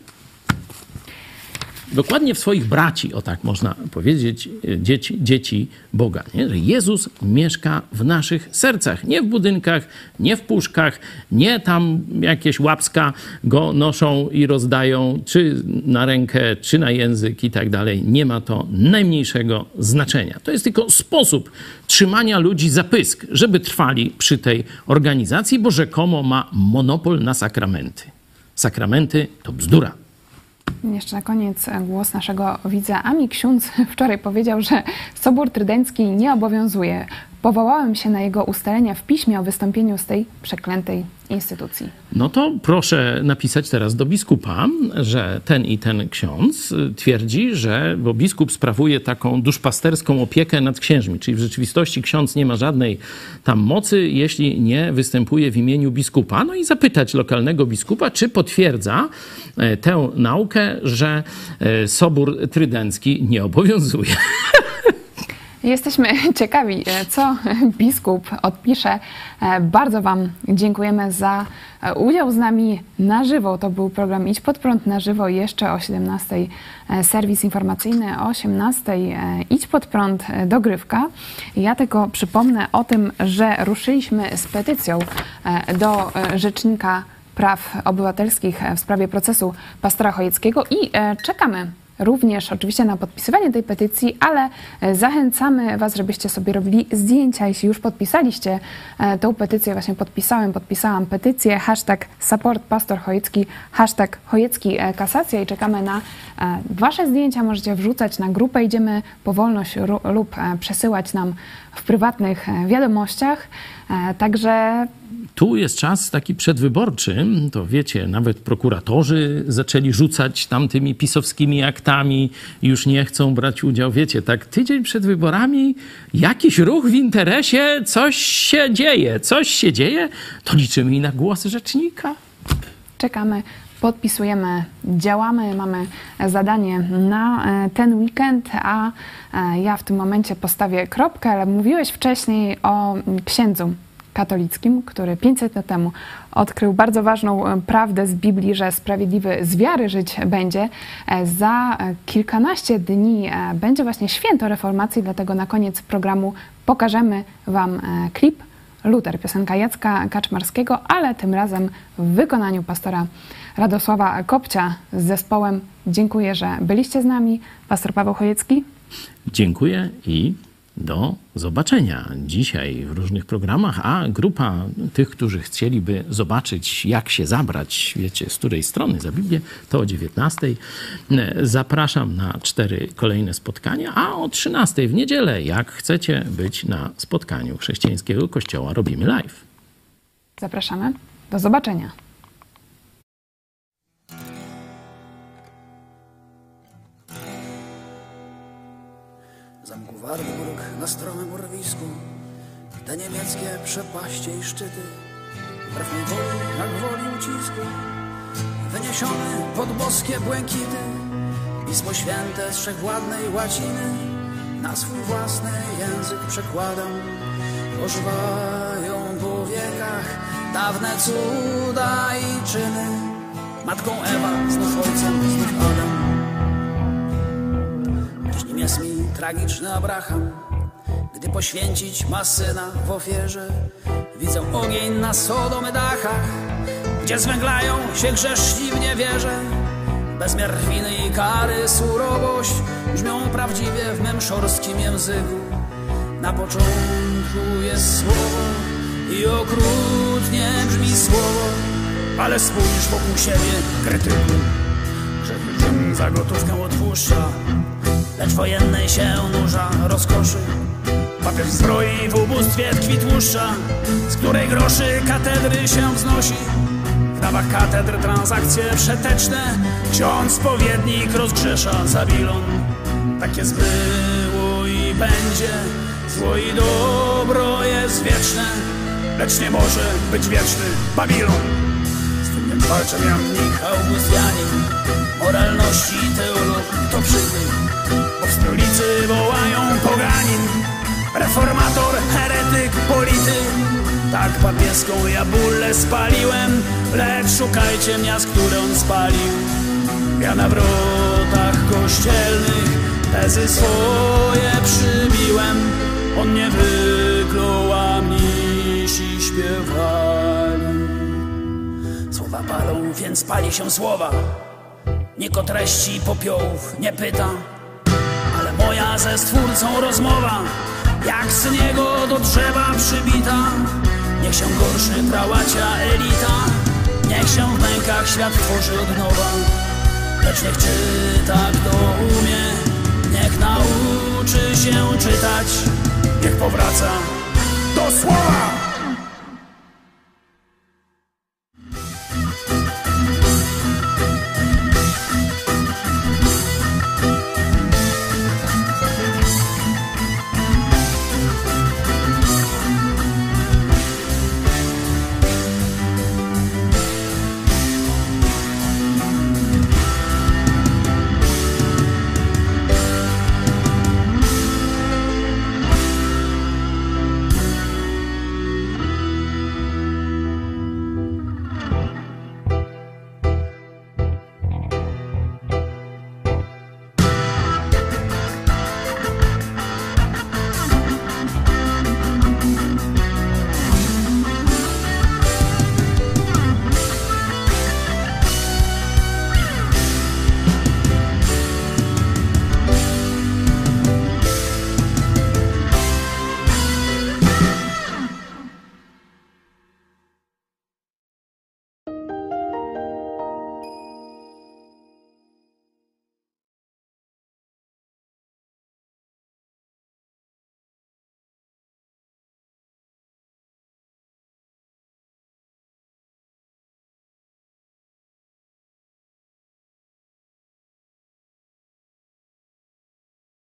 dokładnie w swoich braci, o tak można powiedzieć, dzieci, dzieci Boga. Nie? Że Jezus mieszka w naszych sercach, nie w budynkach, nie w puszkach, nie tam jakieś łapska go noszą i rozdają, czy na rękę, czy na język i tak dalej. Nie ma to najmniejszego znaczenia. To jest tylko sposób trzymania ludzi za pysk, żeby trwali przy tej organizacji, bo rzekomo ma monopol na sakramenty. Sakramenty to bzdura. Jeszcze na koniec głos naszego widza. Ami Ksiądz wczoraj powiedział, że Sobór Trydencki nie obowiązuje. Powołałem się na jego ustalenia w piśmie o wystąpieniu z tej przeklętej instytucji. No to proszę napisać teraz do biskupa, że ten i ten ksiądz twierdzi, że, bo biskup sprawuje taką duszpasterską opiekę nad księżmi, czyli w rzeczywistości ksiądz nie ma żadnej tam mocy, jeśli nie występuje w imieniu biskupa. No i zapytać lokalnego biskupa, czy potwierdza e, tę naukę, że e, Sobór Trydencki nie obowiązuje. Jesteśmy ciekawi, e, co biskup odpisze. E, bardzo Wam dziękujemy za e, udział z nami na żywo. To był program Idź pod prąd na żywo. Jeszcze o 17 serwis informacyjny, o 18 Idź pod prąd dogrywka. Ja tylko przypomnę o tym, że ruszyliśmy z petycją do Rzecznika Praw Obywatelskich w sprawie procesu pastora Chojeckiego i czekamy również oczywiście na podpisywanie tej petycji, ale e, zachęcamy Was, żebyście sobie robili zdjęcia. Jeśli już podpisaliście e, tą petycję, właśnie podpisałem, podpisałam petycję, hashtag support pastor Chojecki, hashtag Chojecki e, kasacja i czekamy na Wasze zdjęcia. Możecie wrzucać na grupę Idziemy po wolność lub przesyłać nam w prywatnych wiadomościach. Także tu jest czas taki przedwyborczy, to wiecie, nawet prokuratorzy zaczęli rzucać tamtymi pisowskimi aktami, już nie chcą brać udziału. Wiecie, tak tydzień przed wyborami jakiś ruch w interesie, coś się dzieje, coś się dzieje, to liczymy i na głos rzecznika. Czekamy podpisujemy, działamy, mamy zadanie na e, ten weekend, a e, ja w tym momencie postawię kropkę, ale mówiłeś wcześniej o księdzu katolickim, który 500 lat temu odkrył bardzo ważną e, prawdę z Biblii, że sprawiedliwy z wiary żyć będzie. E, za e, kilkanaście dni będzie właśnie święto reformacji, dlatego na koniec programu pokażemy Wam klip Luter, piosenka Jacka Kaczmarskiego, ale tym razem w wykonaniu pastora Radosława Kopcia z zespołem. Dziękuję, że byliście z nami. Pastor Paweł Chojecki. Dziękuję i do zobaczenia dzisiaj w różnych programach, a grupa tych, którzy chcieliby zobaczyć, jak się zabrać, wiecie, z której strony za Biblię, to o 19. Zapraszam na cztery kolejne spotkania, a o 13 w niedzielę, jak chcecie być na spotkaniu chrześcijańskiego kościoła, robimy live. Zapraszamy. Do zobaczenia. Wartburg na stromym urwisku, te niemieckie przepaście i szczyty, wbrew mej woli, jak woli ucisku, wyniesiony pod boskie błękity, Pismo Święte z wszechwładnej łaciny, na swój własny język przekładam, ożywają po wiekach dawne cuda i czyny, matką Ewa, znów ojcem, znów Adam. Dziś nim jest mi tragiczny Abraham, gdy poświęcić ma syna w ofierze. Widzę ogień na Sodomy dachach, gdzie zwęglają się grzeszni w niewierze. Bezmiar winy i kary, surowość brzmią prawdziwie w mym szorskim języku. Na początku jest słowo i okrutnie brzmi słowo, ale spójrz wokół siebie, krytyku. Za gotówkę odpuszcza, lecz wojennej się nurza rozkoszy. Papież zbroi w ubóstwie tkwi tłuszcza, z której groszy katedry się wznosi. W dawach katedr transakcje przeteczne, ksiądz spowiednik rozgrzesza Zabilon. Tak jest było i będzie, zło i dobro jest wieczne, lecz nie może być wieczny Babilon. Z tym walczę Jan Michał Augustianin, moralności teolog to w stolicy wołają poganin, reformator, heretyk, polityk. Tak papieską ja bólę spaliłem, lecz szukajcie miast, które on spalił. Ja na wrotach kościelnych tezy swoje przybiłem, on nie wyklął, a mnisi śpiewali. Słowa palą, więc pali się słowa. Nikt o treści popiołów nie pyta, ale moja ze stwórcą rozmowa, jak z niego do drzewa przybita. Niech się gorszy prałacia elita, niech się w mękach świat tworzy od nowa. Lecz niech czyta kto umie, niech nauczy się czytać, niech powraca